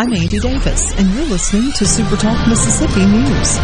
I'm Andy Davis, and you're listening to SuperTalk Mississippi News.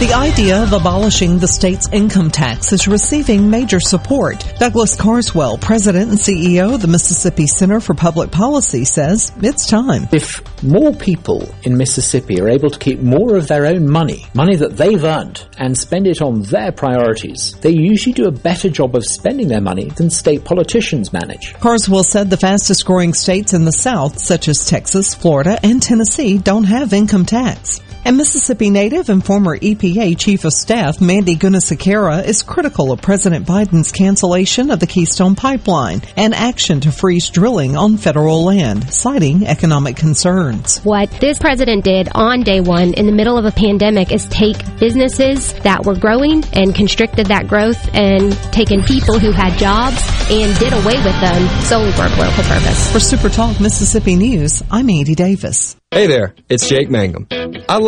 The idea of abolishing the state's income tax is receiving major support. Douglas Carswell, president and CEO of the Mississippi Center for Public Policy, says it's time. If more people in Mississippi are able to keep more of their own money, money that they've earned, and spend it on their priorities, they usually do a better job of spending their money than state politicians manage. Carswell said the fastest growing states in the South, such as Texas, Florida, and Tennessee, don't have income tax. And Mississippi native and former EPA Chief of Staff Mandy Gunasekara is critical of President Biden's cancellation of the Keystone Pipeline and action to freeze drilling on federal land, citing economic concerns. What this president did on day one in the middle of a pandemic is take businesses that were growing and constricted that growth and taken people who had jobs and did away with them solely for a political purpose. For Super Talk Mississippi News, I'm Andy Davis. Hey there, it's Jake Mangum. I love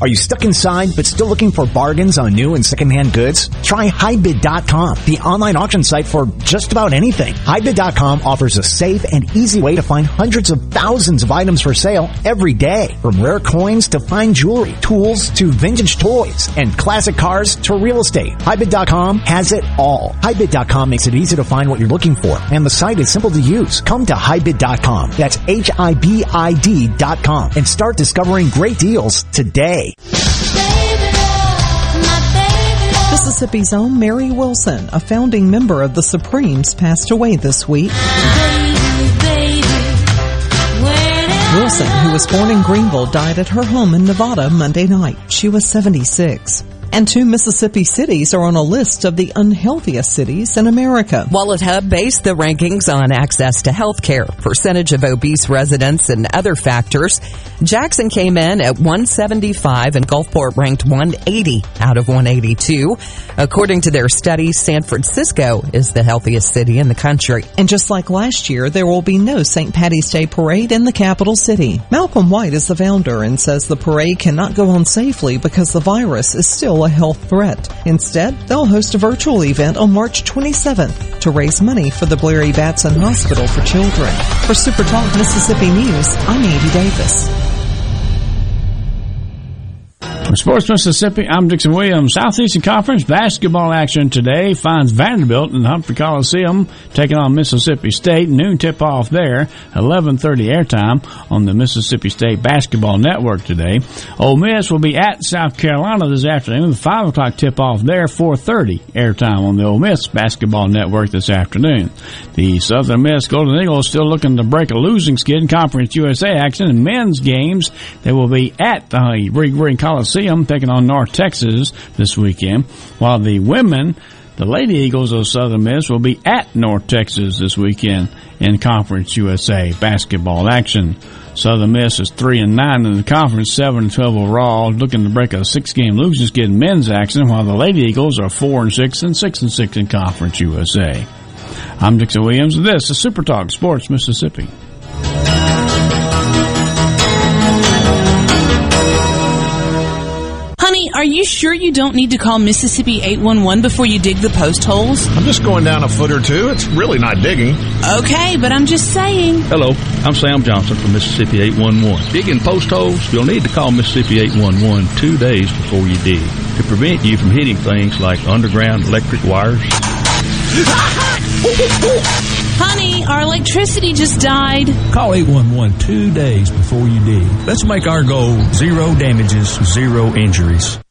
Are you stuck inside but still looking for bargains on new and secondhand goods? Try HiBid.com, the online auction site for just about anything. HiBid.com offers a safe and easy way to find hundreds of thousands of items for sale every day. From rare coins to fine jewelry, tools to vintage toys, and classic cars to real estate. HiBid.com has it all. HiBid.com makes it easy to find what you're looking for, and the site is simple to use. Come to HiBid.com. That's H-I-B-I-D.com and start discovering great deals today. Mississippi's own Mary Wilson, a founding member of the Supremes, passed away this week. Wilson, who was born in Greenville, died at her home in Nevada Monday night. She was 76. And two Mississippi cities are on a list of the unhealthiest cities in America. Wallet Hub based the rankings on access to health care, percentage of obese residents, and other factors. Jackson came in at 175 and Gulfport ranked 180 out of 182. According to their study, San Francisco is the healthiest city in the country. And just like last year, there will be no St. Patty's Day parade in the capital city. Malcolm White is the founder and says the parade cannot go on safely because the virus is still a health threat. Instead, they'll host a virtual event on March 27th to raise money for the Blairy Batson Hospital for Children. For Super Talk Mississippi News, I'm Andy Davis. Sports Mississippi, I'm Dixon Williams. Southeastern Conference basketball action today finds Vanderbilt in the Humphrey Coliseum taking on Mississippi State. Noon tip off there, 11:30 airtime on the Mississippi State Basketball Network today. Ole Miss will be at South Carolina this afternoon. The five o'clock tip off there, 4:30 airtime on the Ole Miss Basketball Network this afternoon. The Southern Miss Golden Eagles still looking to break a losing skid in Conference USA action. In men's games, they will be at the Green Coliseum taking on North Texas this weekend, while the women, the Lady Eagles of Southern Miss, will be at North Texas this weekend in Conference USA basketball action. Southern Miss is three and nine in the conference, seven and twelve overall, looking to break a six-game losing skid in men's action, while the Lady Eagles are four and six and six and six in Conference USA. I'm Dixon Williams, and this is Super Talk Sports Mississippi. You sure you don't need to call Mississippi 811 before you dig the post holes? I'm just going down a foot or two. It's really not digging. Okay, but I'm just saying. Hello, I'm Sam Johnson from Mississippi 811. Digging post holes? You'll need to call Mississippi 811 two days before you dig to prevent you from hitting things like underground electric wires. Honey, our electricity just died. Call 811 two days before you dig. Let's make our goal zero damages, zero injuries.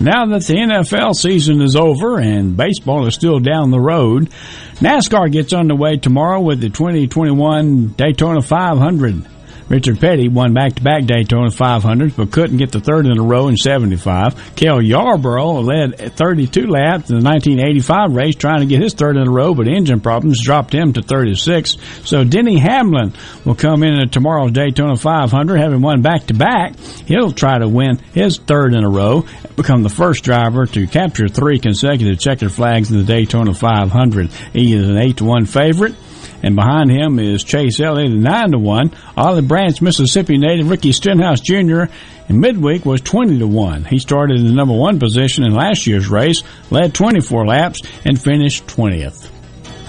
Now that the NFL season is over and baseball is still down the road, NASCAR gets underway tomorrow with the 2021 Daytona 500. Richard Petty won back-to-back Daytona 500s, but couldn't get the third in a row in 75. Cale Yarborough led 32 laps in the 1985 race, trying to get his third in a row, but engine problems dropped him to 36. So Denny Hamlin will come in at tomorrow's Daytona 500, having won back-to-back. He'll try to win his third in a row, become the first driver to capture three consecutive checkered flags in the Daytona 500. He is an 8 to 1 favorite and behind him is Chase Elliott at nine to one. Olive Branch, Mississippi native Ricky Stenhouse Jr. in midweek was twenty to one. He started in the number one position in last year's race, led twenty four laps, and finished twentieth.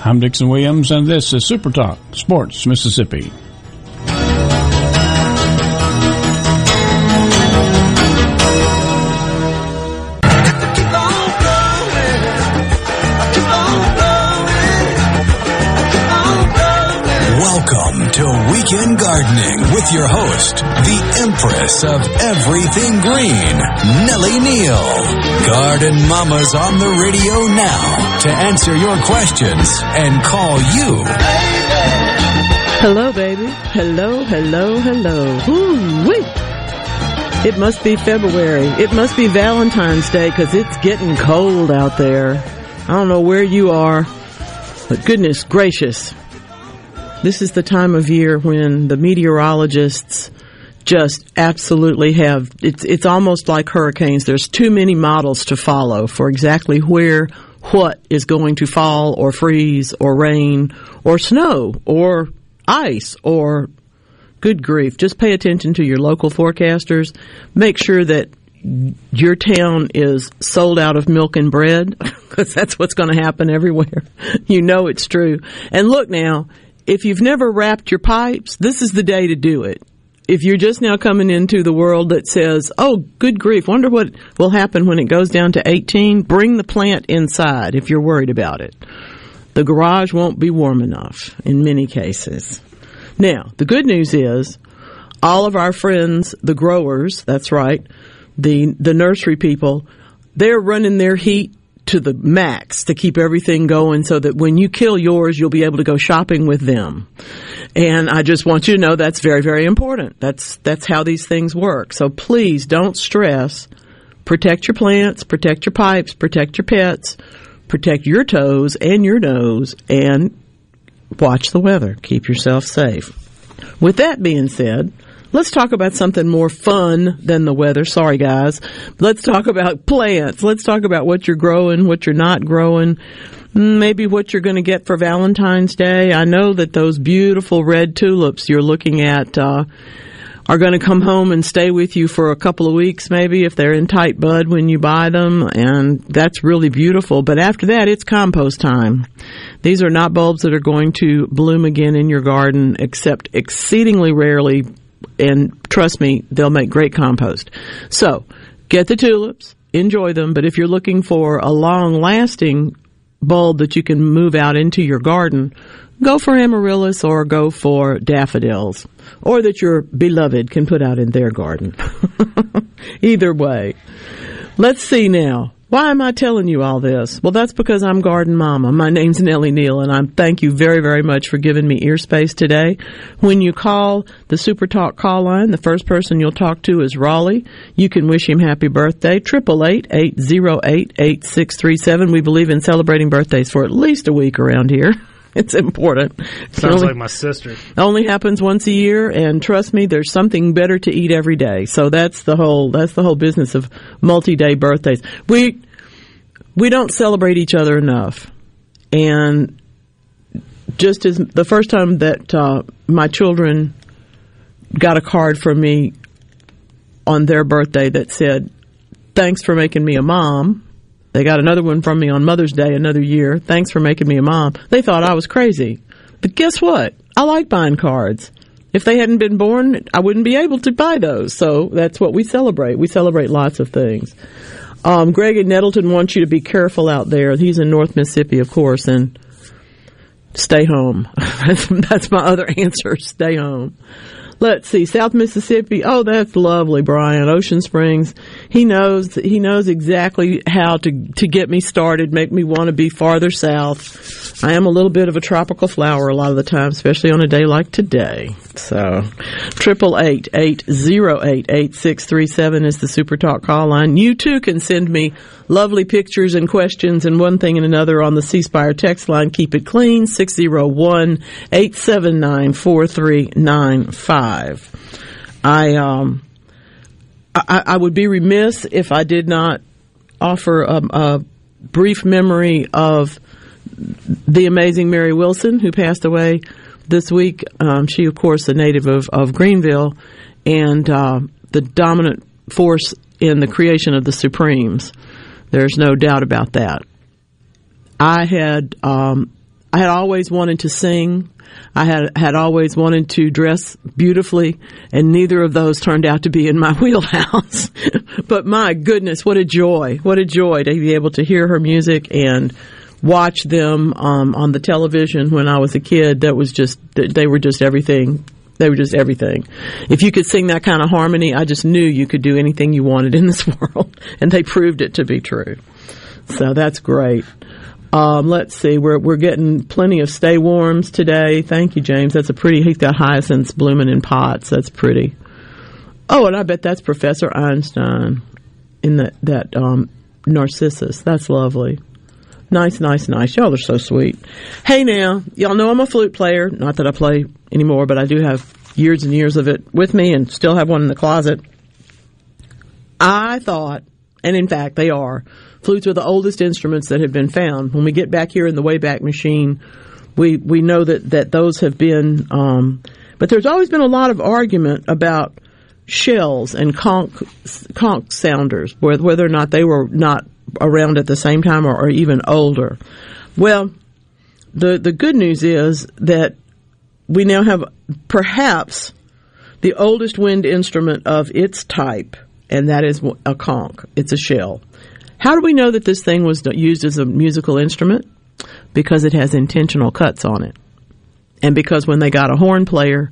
I'm Dixon Williams, and this is Super Talk Sports Mississippi. Gardening with your host, the Empress of Everything Green, Nellie Neal. Garden Mama's on the radio now to answer your questions and call you. Hello, baby. Hello, hello, hello. Ooh-wee. It must be February. It must be Valentine's Day because it's getting cold out there. I don't know where you are, but goodness gracious. This is the time of year when the meteorologists just absolutely have it's it's almost like hurricanes. There's too many models to follow for exactly where what is going to fall or freeze or rain or snow or ice or good grief. Just pay attention to your local forecasters. Make sure that your town is sold out of milk and bread because that's what's going to happen everywhere. you know it's true. And look now, if you've never wrapped your pipes, this is the day to do it. If you're just now coming into the world that says, oh, good grief, wonder what will happen when it goes down to 18, bring the plant inside if you're worried about it. The garage won't be warm enough in many cases. Now, the good news is all of our friends, the growers, that's right, the, the nursery people, they're running their heat to the max to keep everything going so that when you kill yours, you'll be able to go shopping with them. And I just want you to know that's very, very important. That's, that's how these things work. So please don't stress. Protect your plants, protect your pipes, protect your pets, protect your toes and your nose, and watch the weather. Keep yourself safe. With that being said, Let's talk about something more fun than the weather. Sorry, guys. Let's talk about plants. Let's talk about what you're growing, what you're not growing, maybe what you're going to get for Valentine's Day. I know that those beautiful red tulips you're looking at uh, are going to come home and stay with you for a couple of weeks, maybe if they're in tight bud when you buy them, and that's really beautiful. But after that, it's compost time. These are not bulbs that are going to bloom again in your garden, except exceedingly rarely and trust me, they'll make great compost. So, get the tulips, enjoy them, but if you're looking for a long lasting bulb that you can move out into your garden, go for amaryllis or go for daffodils, or that your beloved can put out in their garden. Either way. Let's see now. Why am I telling you all this? Well, that's because I'm Garden Mama. My name's Nellie Neal, and I thank you very, very much for giving me ear space today. When you call the Super Talk call line, the first person you'll talk to is Raleigh. You can wish him happy birthday. Triple eight eight zero eight eight six three seven. We believe in celebrating birthdays for at least a week around here. It's important. Sounds only, like my sister. Only happens once a year, and trust me, there's something better to eat every day. So that's the whole that's the whole business of multi-day birthdays. We we don't celebrate each other enough, and just as the first time that uh, my children got a card from me on their birthday that said, "Thanks for making me a mom." They got another one from me on Mother's Day another year. Thanks for making me a mom. They thought I was crazy. But guess what? I like buying cards. If they hadn't been born, I wouldn't be able to buy those. So that's what we celebrate. We celebrate lots of things. Um, Greg in Nettleton wants you to be careful out there. He's in North Mississippi, of course, and stay home. that's my other answer. Stay home. Let's see, South Mississippi. Oh, that's lovely, Brian. Ocean Springs. He knows he knows exactly how to to get me started, make me want to be farther south. I am a little bit of a tropical flower a lot of the time, especially on a day like today. So, triple eight eight zero eight eight six three seven is the Super Talk call line. You too can send me lovely pictures and questions and one thing and another on the C Spire text line. Keep it clean six zero one eight seven nine four three nine five. I um I, I would be remiss if I did not offer a, a brief memory of the amazing Mary Wilson, who passed away this week. Um, she, of course, a native of, of Greenville and uh, the dominant force in the creation of the Supremes. There's no doubt about that. I had um, I had always wanted to sing. I had had always wanted to dress beautifully, and neither of those turned out to be in my wheelhouse. but my goodness, what a joy! What a joy to be able to hear her music and watch them um, on the television when I was a kid. That was just they were just everything. They were just everything. If you could sing that kind of harmony, I just knew you could do anything you wanted in this world, and they proved it to be true. So that's great. Um, let's see, we're we're getting plenty of stay warms today. Thank you, James. That's a pretty. He's got hyacinths blooming in pots. That's pretty. Oh, and I bet that's Professor Einstein in that that um, Narcissus. That's lovely. Nice, nice, nice. Y'all are so sweet. Hey now, y'all know I'm a flute player. Not that I play anymore, but I do have years and years of it with me and still have one in the closet. I thought, and in fact they are, flutes are the oldest instruments that have been found. When we get back here in the Wayback Machine, we, we know that, that those have been, um, but there's always been a lot of argument about shells and conch, conch sounders, whether or not they were not around at the same time or, or even older. Well, the the good news is that we now have perhaps the oldest wind instrument of its type, and that is a conch. It's a shell. How do we know that this thing was used as a musical instrument? Because it has intentional cuts on it. And because when they got a horn player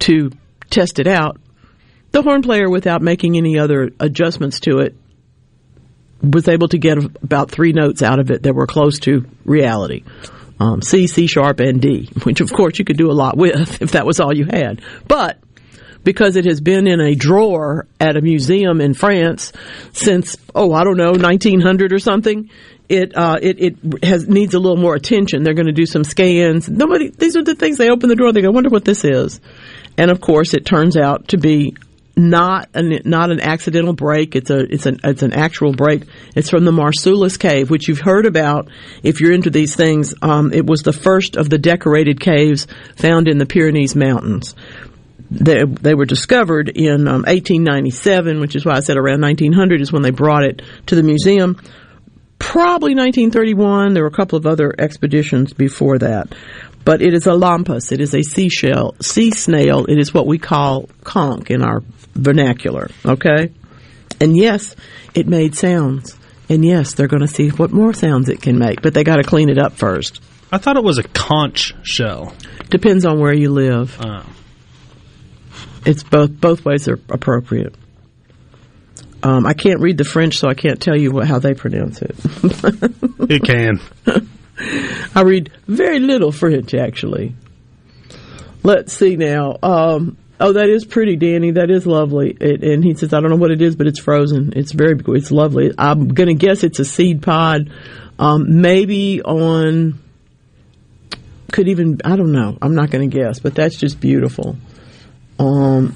to test it out, the horn player, without making any other adjustments to it, was able to get about three notes out of it that were close to reality. Um, C, C sharp, and D, which of course you could do a lot with if that was all you had. But because it has been in a drawer at a museum in France since oh I don't know 1900 or something. It uh, it it has needs a little more attention. They're going to do some scans. Nobody. These are the things they open the drawer. They go, wonder what this is, and of course it turns out to be not an not an accidental break. It's a it's an it's an actual break. It's from the Marsoulas Cave, which you've heard about if you're into these things. Um, it was the first of the decorated caves found in the Pyrenees Mountains. They, they were discovered in um, 1897, which is why I said around 1900 is when they brought it to the museum. Probably 1931. There were a couple of other expeditions before that. But it is a lampas. It is a seashell, sea snail. It is what we call conch in our vernacular. Okay? And yes, it made sounds. And yes, they're going to see what more sounds it can make, but they got to clean it up first. I thought it was a conch shell. Depends on where you live. Oh. It's both both ways are appropriate. Um, I can't read the French, so I can't tell you what, how they pronounce it. it can. I read very little French, actually. Let's see now. Um, oh, that is pretty, Danny. That is lovely. It, and he says, I don't know what it is, but it's frozen. It's very, it's lovely. I'm going to guess it's a seed pod. Um, maybe on, could even, I don't know. I'm not going to guess, but that's just beautiful. Um,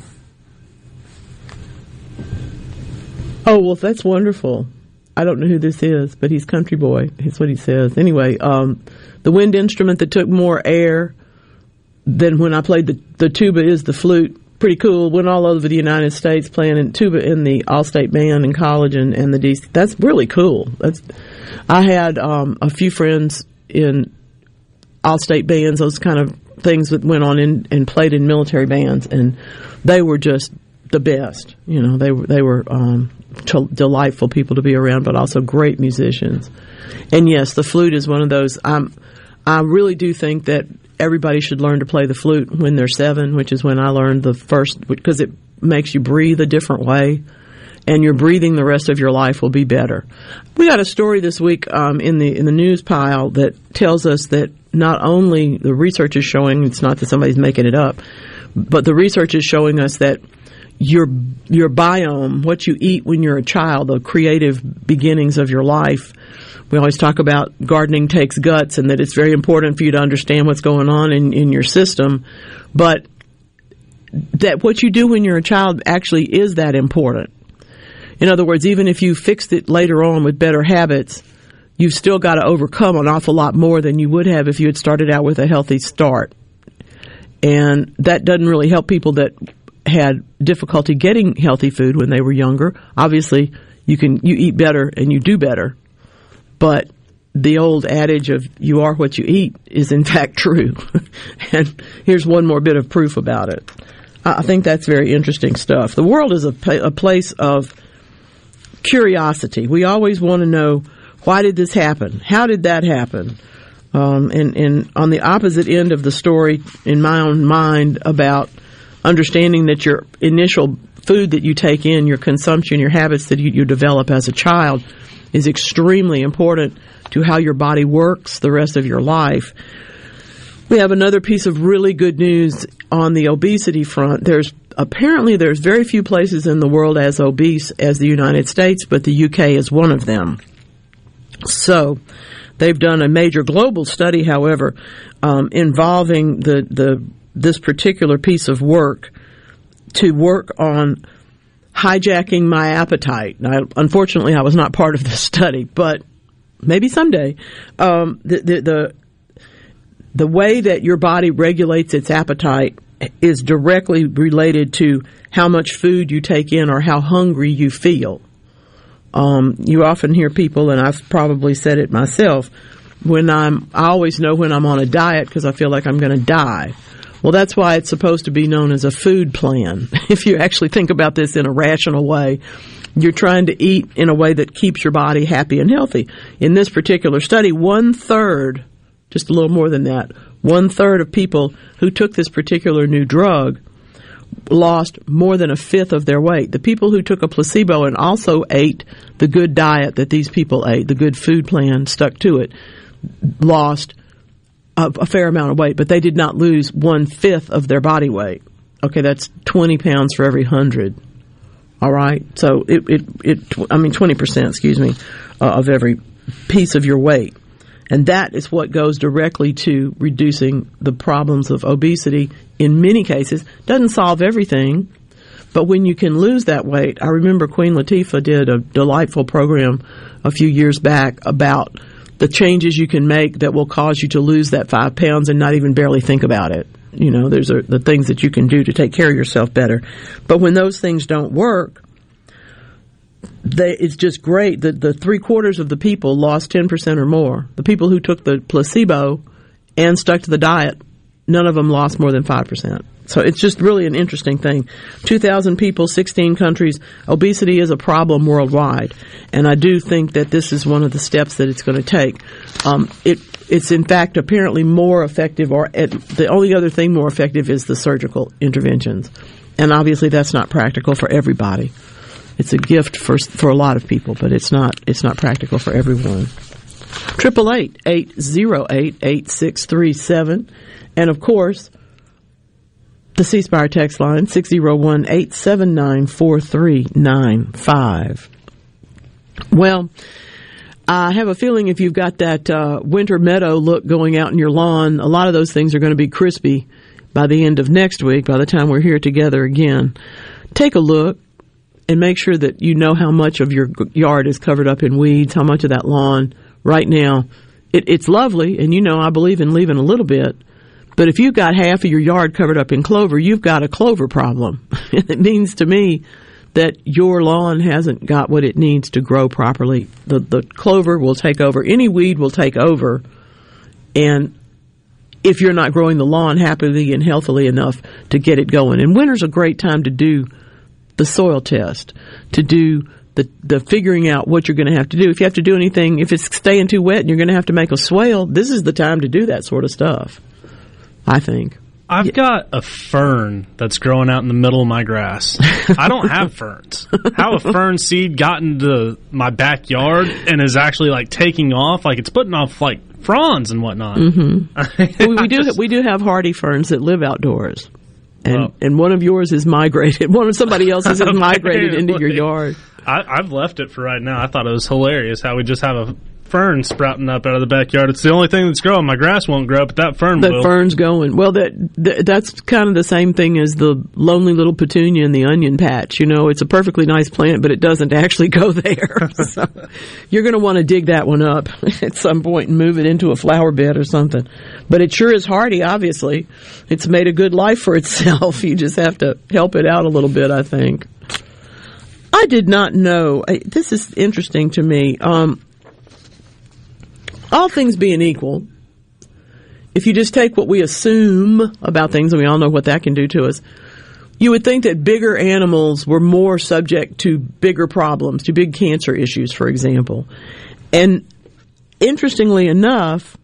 oh, well, that's wonderful. I don't know who this is, but he's country boy. That's what he says. Anyway, um, the wind instrument that took more air than when I played the, the tuba is the flute. Pretty cool. Went all over the United States playing in tuba in the All-State Band in college and, and the DC. That's really cool. That's, I had, um, a few friends in All-State bands, those kind of things that went on in, and played in military bands, and they were just the best. You know, they were they were um, t- delightful people to be around, but also great musicians. And yes, the flute is one of those. I'm, I really do think that everybody should learn to play the flute when they're seven, which is when I learned the first, because it makes you breathe a different way. And your breathing the rest of your life will be better. We got a story this week um, in the in the news pile that tells us that not only the research is showing it's not that somebody's making it up, but the research is showing us that your your biome, what you eat when you're a child, the creative beginnings of your life. We always talk about gardening takes guts and that it's very important for you to understand what's going on in, in your system. But that what you do when you're a child actually is that important. In other words, even if you fixed it later on with better habits, you've still got to overcome an awful lot more than you would have if you had started out with a healthy start. And that doesn't really help people that had difficulty getting healthy food when they were younger. Obviously, you can you eat better and you do better. But the old adage of you are what you eat is in fact true. and here's one more bit of proof about it. I think that's very interesting stuff. The world is a, a place of curiosity. We always want to know why did this happen? How did that happen? Um, and, and on the opposite end of the story, in my own mind, about understanding that your initial food that you take in, your consumption, your habits that you, you develop as a child, is extremely important to how your body works the rest of your life. We have another piece of really good news on the obesity front. There's apparently there's very few places in the world as obese as the United States, but the UK is one of them. So they've done a major global study, however, um, involving the the this particular piece of work to work on hijacking my appetite. Now, unfortunately, I was not part of this study, but maybe someday. Um, the, the, the the way that your body regulates its appetite is directly related to how much food you take in or how hungry you feel. Um, you often hear people, and I've probably said it myself, when I'm, I always know when I'm on a diet because I feel like I'm going to die. Well, that's why it's supposed to be known as a food plan. if you actually think about this in a rational way, you're trying to eat in a way that keeps your body happy and healthy. In this particular study, one third, just a little more than that, one third of people who took this particular new drug lost more than a fifth of their weight. The people who took a placebo and also ate the good diet that these people ate, the good food plan, stuck to it, lost a, a fair amount of weight, but they did not lose one fifth of their body weight. Okay, that's 20 pounds for every hundred. All right, so it, it, it I mean, 20%, excuse me, uh, of every piece of your weight. And that is what goes directly to reducing the problems of obesity in many cases. Doesn't solve everything, but when you can lose that weight, I remember Queen Latifah did a delightful program a few years back about the changes you can make that will cause you to lose that five pounds and not even barely think about it. You know, there's the things that you can do to take care of yourself better. But when those things don't work, they, it's just great that the three quarters of the people lost 10% or more. The people who took the placebo and stuck to the diet, none of them lost more than 5%. So it's just really an interesting thing. 2,000 people, 16 countries. Obesity is a problem worldwide. And I do think that this is one of the steps that it's going to take. Um, it, it's in fact apparently more effective, or the only other thing more effective is the surgical interventions. And obviously that's not practical for everybody. It's a gift for for a lot of people, but it's not it's not practical for everyone. Triple eight eight zero eight eight six three seven, and of course, the C Spire text line six zero one eight seven nine four three nine five. Well. I have a feeling if you've got that uh, winter meadow look going out in your lawn, a lot of those things are going to be crispy by the end of next week, by the time we're here together again. Take a look and make sure that you know how much of your yard is covered up in weeds, how much of that lawn right now. It, it's lovely, and you know I believe in leaving a little bit. But if you've got half of your yard covered up in clover, you've got a clover problem. it means to me that your lawn hasn't got what it needs to grow properly. The the clover will take over. Any weed will take over, and if you're not growing the lawn happily and healthily enough to get it going. And winter's a great time to do the soil test, to do the, the figuring out what you're going to have to do. If you have to do anything, if it's staying too wet and you're going to have to make a swale, this is the time to do that sort of stuff. I think. I've got a fern that's growing out in the middle of my grass. I don't have ferns. How a fern seed got into my backyard and is actually like taking off, like it's putting off like fronds and whatnot. Mm-hmm. we, we do we do have hardy ferns that live outdoors, and Well- and one of yours is migrated. One of somebody else's is migrated into your yard. I, I've left it for right now. I thought it was hilarious how we just have a fern sprouting up out of the backyard. It's the only thing that's growing. My grass won't grow, but that fern The will. fern's going well. That, that that's kind of the same thing as the lonely little petunia in the onion patch. You know, it's a perfectly nice plant, but it doesn't actually go there. so you're going to want to dig that one up at some point and move it into a flower bed or something. But it sure is hardy. Obviously, it's made a good life for itself. You just have to help it out a little bit. I think. I did not know. This is interesting to me. Um, all things being equal, if you just take what we assume about things, and we all know what that can do to us, you would think that bigger animals were more subject to bigger problems, to big cancer issues, for example. And interestingly enough,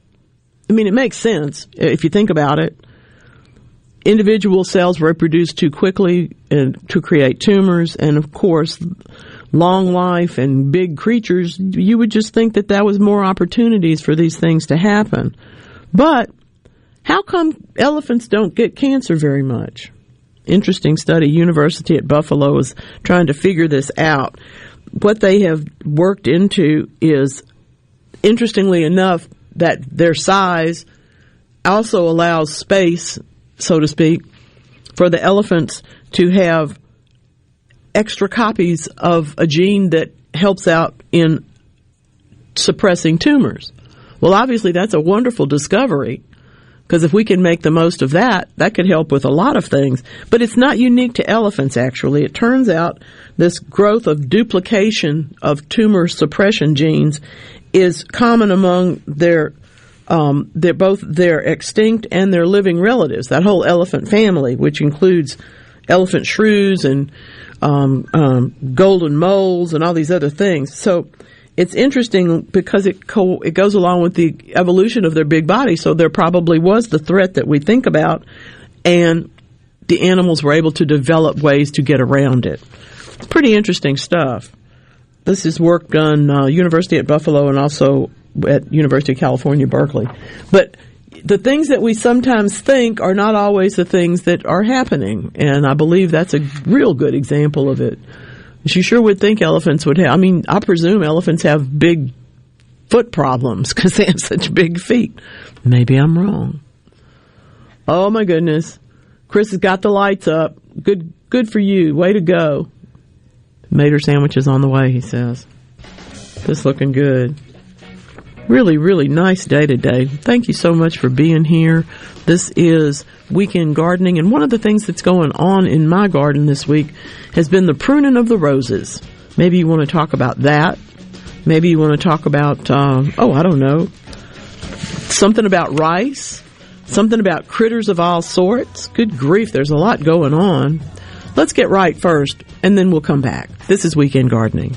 I mean, it makes sense uh, if you think about it. Individual cells reproduce too quickly and to create tumors, and of course, long life and big creatures, you would just think that that was more opportunities for these things to happen. But how come elephants don't get cancer very much? Interesting study. University at Buffalo is trying to figure this out. What they have worked into is, interestingly enough, that their size also allows space, so to speak, for the elephants to have extra copies of a gene that helps out in suppressing tumors. Well, obviously, that's a wonderful discovery because if we can make the most of that, that could help with a lot of things. But it's not unique to elephants, actually. It turns out this growth of duplication of tumor suppression genes is common among their um, they're both their extinct and their living relatives. That whole elephant family, which includes elephant shrews and um, um, golden moles and all these other things. So it's interesting because it co- it goes along with the evolution of their big body. So there probably was the threat that we think about, and the animals were able to develop ways to get around it. Pretty interesting stuff. This is work done uh, University at Buffalo and also at University of California, Berkeley. But the things that we sometimes think are not always the things that are happening, and I believe that's a real good example of it. You sure would think elephants would have. I mean, I presume elephants have big foot problems because they have such big feet. Maybe I'm wrong. Oh my goodness, Chris has got the lights up. Good, good for you. Way to go. Mater sandwiches on the way. He says, "This looking good." Really, really nice day today. Thank you so much for being here. This is weekend gardening, and one of the things that's going on in my garden this week has been the pruning of the roses. Maybe you want to talk about that. Maybe you want to talk about, um, oh, I don't know, something about rice, something about critters of all sorts. Good grief, there's a lot going on. Let's get right first, and then we'll come back. This is Weekend Gardening.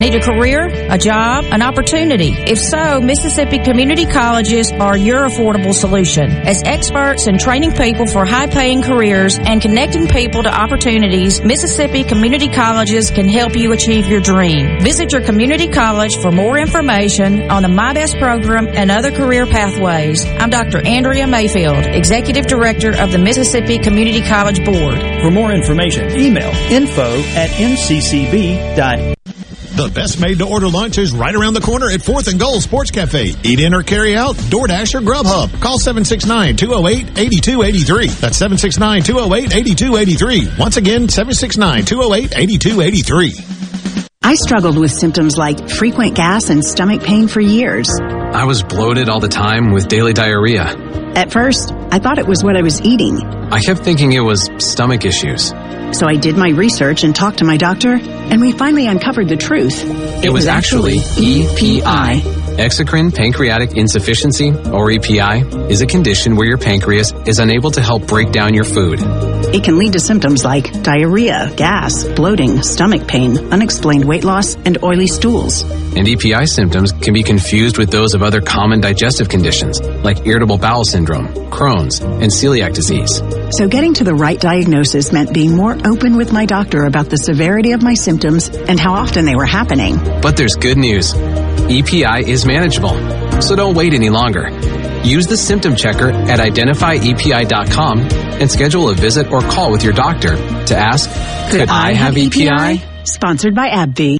Need a career, a job, an opportunity? If so, Mississippi community colleges are your affordable solution. As experts in training people for high paying careers and connecting people to opportunities, Mississippi community colleges can help you achieve your dream. Visit your community college for more information on the MI-BEST program and other career pathways. I'm Dr. Andrea Mayfield, Executive Director of the Mississippi Community College Board. For more information, email info at mccb.edu. The best made to order lunch is right around the corner at 4th and Gold Sports Cafe. Eat in or carry out, DoorDash or Grubhub. Call 769-208-8283. That's 769-208-8283. Once again, 769-208-8283. I struggled with symptoms like frequent gas and stomach pain for years. I was bloated all the time with daily diarrhea. At first, I thought it was what I was eating. I kept thinking it was stomach issues. So I did my research and talked to my doctor, and we finally uncovered the truth. It, was, actually EPI. Exocrine pancreatic insufficiency, or EPI, is a condition where your pancreas is unable to help break down your food. It can lead to symptoms like diarrhea, gas, bloating, stomach pain, unexplained weight loss, and oily stools. And EPI symptoms can be confused with those of other common digestive conditions, like irritable bowel syndrome, Crohn's, and celiac disease. So getting to the right diagnosis meant being more open with my doctor about the severity of my symptoms and how often they were happening. But there's good news. EPI is manageable, so don't wait any longer. Use the symptom checker at identifyepi.com and schedule a visit or call with your doctor to ask, could, I have E EPI? Sponsored by AbbVie.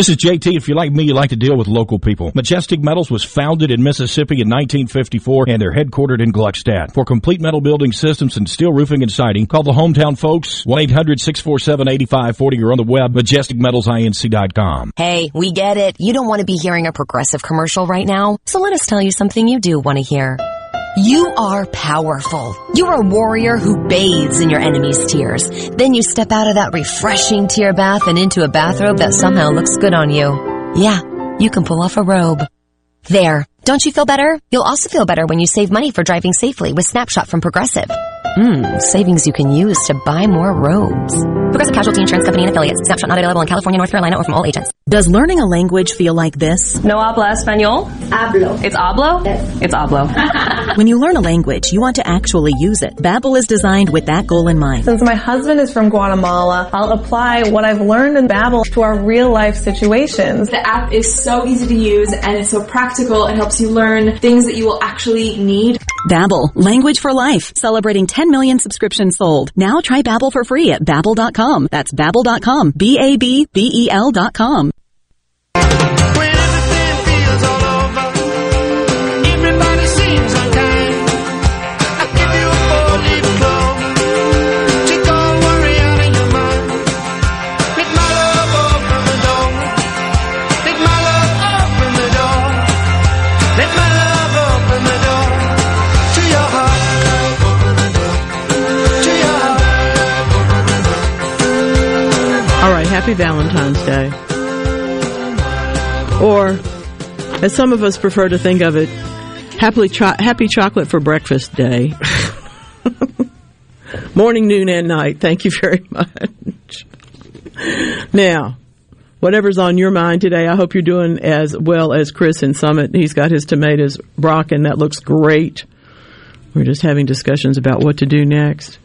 This is JT. If you're like me, you like to deal with local people. Majestic Metals was founded in Mississippi in 1954 and they're headquartered in Gluckstadt. For complete metal building systems and steel roofing and siding, call the hometown folks 1-800-647-8540 or on the web majesticmetalsinc.com. Hey, we get it. You don't want to be hearing a progressive commercial right now, so let us tell you something you do want to hear. You are powerful. You're a warrior who bathes in your enemy's tears. Then you step out of that refreshing tear bath and into a bathrobe that somehow looks good on you. Yeah, you can pull off a robe. There. Don't you feel better? You'll also feel better when you save money for driving safely with Snapshot from Progressive. Mmm, savings you can use to buy more robes. Progressive Casualty Insurance Company and affiliates. Snapshot not available in California, North Carolina, or from all agents. Does learning a language feel like this? No habla español? Hablo. It's hablo? Yes. It's hablo. when you learn a language, you want to actually use it. Babbel is designed with that goal in mind. Since my husband is from Guatemala, I'll apply what I've learned in Babbel to our real life situations. The app is so easy to use and it's so practical. It helps you learn things that you will actually need. Babbel, language for life, celebrating 10 million subscriptions sold. Now try Babbel for free at babbel.com. That's babbel.com. B A B happy Valentine's Day. Or, as some of us prefer to think of it, happily cho- happy chocolate for breakfast day. Morning, noon, and night. Thank you very much. Now, whatever's on your mind today, I hope you're doing as well as Chris in Summit. He's got his tomatoes rocking. That looks great. We're just having discussions about what to do next.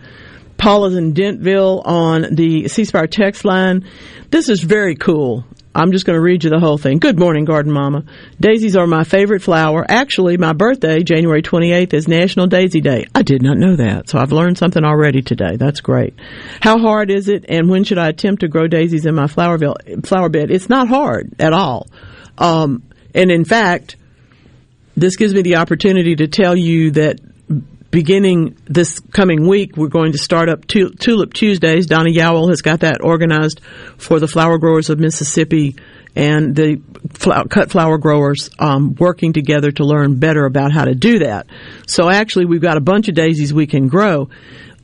Paula's in Dentville on the C Spire text line. This is very cool. I'm just going to read you the whole thing. Good morning, Garden Mama. Daisies are my favorite flower. Actually, my birthday, January 28th, is National Daisy Day. I did not know that, so I've learned something already today. That's great. How hard is it, and when should I attempt to grow daisies in my flower, flower bed? It's not hard at all. Um, and in fact, this gives me the opportunity to tell you that beginning this coming week, we're going to start up tu- Tulip Tuesdays. Donna Yowell has got that organized for the flower growers of Mississippi and the flower, cut flower growers um, working together to learn better about how to do that. So actually, we've got a bunch of daisies we can grow.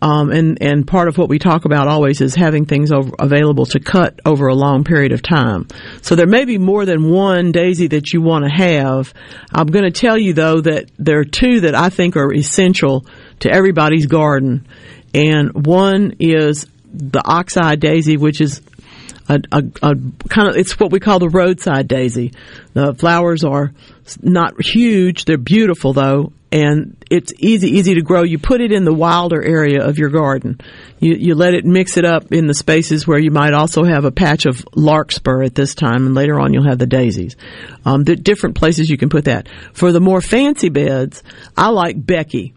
Um, and and part of what we talk about always is having things over, available to cut over a long period of time. So there may be more than one daisy that you want to have. I'm going to tell you though that there are two that I think are essential to everybody's garden, and one is the oxeye daisy, which is a, a, a kind of it's what we call the roadside daisy. The flowers are not huge; they're beautiful though, and it's easy easy to grow. You put it in the wilder area of your garden. You you let it mix it up in the spaces where you might also have a patch of larkspur at this time, and later on you'll have the daisies. Um, the different places you can put that. For the more fancy beds, I like Becky,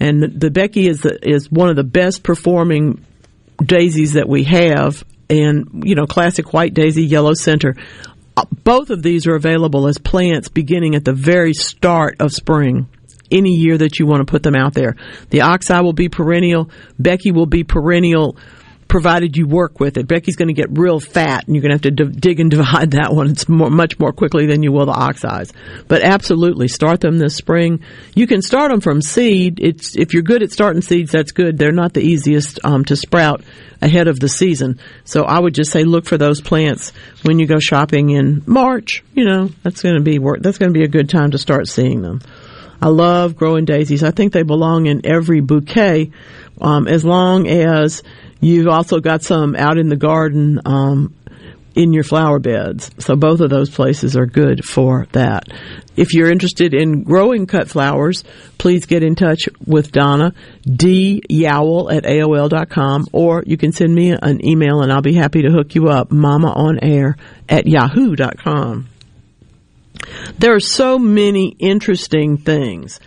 and the, the Becky is the, is one of the best performing daisies that we have and you know classic white daisy yellow center. Uh, both of these are available as plants beginning at the very start of spring. Any year that you want to put them out there. The oxeye will be perennial. Becky will be perennial provided you work with it. Becky's going to get real fat, and you're going to have to d- dig and divide that one. It's more, much more quickly than you will the ox eyes. But absolutely, start them this spring. You can start them from seed. It's if you're good at starting seeds, that's good. They're not the easiest um, to sprout ahead of the season. So I would just say look for those plants when you go shopping in March. You know that's going to be work. That's going to be a good time to start seeing them. I love growing daisies. I think they belong in every bouquet, um, as long as you've also got some out in the garden um, in your flower beds. So both of those places are good for that. If you're interested in growing cut flowers, please get in touch with Donna, D dyowell at AOL.com, or you can send me an email and I'll be happy to hook you up, mamaonair at yahoo.com. There are so many interesting things.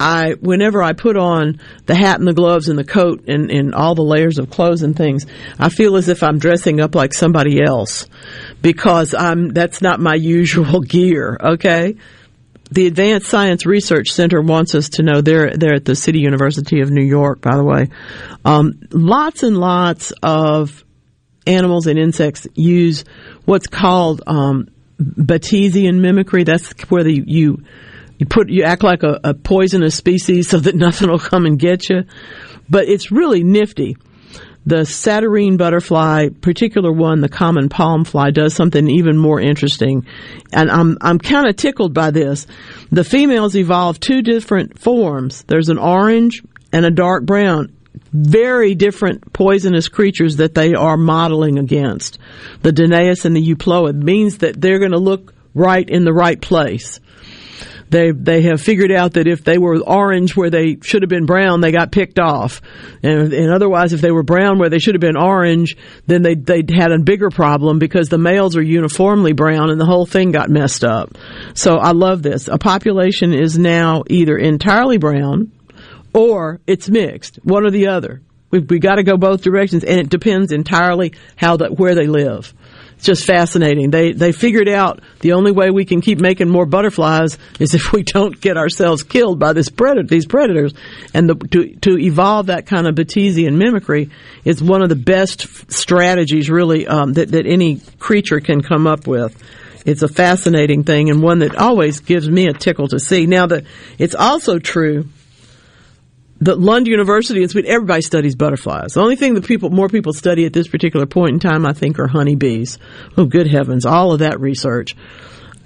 I, whenever I put on the hat and the gloves and the coat and, and all the layers of clothes and things, I feel as if I'm dressing up like somebody else because I'm, that's not my usual gear, okay? The Advanced Science Research Center wants us to know they're they're at the City University of New York, by the way. Um, lots and lots of animals and insects use what's called um, Batesian mimicry. That's where the, you you put you act like a, a poisonous species so that nothing will come and get you. But it's really nifty. The Satyrine butterfly, particular one, the common palm fly, does something even more interesting. And I'm, I'm kind of tickled by this. The females evolve two different forms. There's an orange and a dark brown. Very different poisonous creatures that they are modeling against. The Danaus and the Euploea means that they're going to look right in the right place they they have figured out that if they were orange where they should have been brown, they got picked off, and, and otherwise, if they were brown where they should have been orange, then they they had a bigger problem because the males are uniformly brown, and the whole thing got messed up. So I love this. A population is now either entirely brown, or it's mixed, one or the other. We we got to go both directions, and it depends entirely how that where they live. It's just fascinating. They they figured out the only way we can keep making more butterflies is if we don't get ourselves killed by this predator, these predators. And the, to to evolve that kind of Batesian mimicry is one of the best strategies, really, um, that that any creature can come up with. It's a fascinating thing and one that always gives me a tickle to see. Now that it's also true the Lund University in Sweden, everybody studies butterflies. The only thing that people, more people study at this particular point in time, I think, are honeybees. Oh, good heavens. All of that research.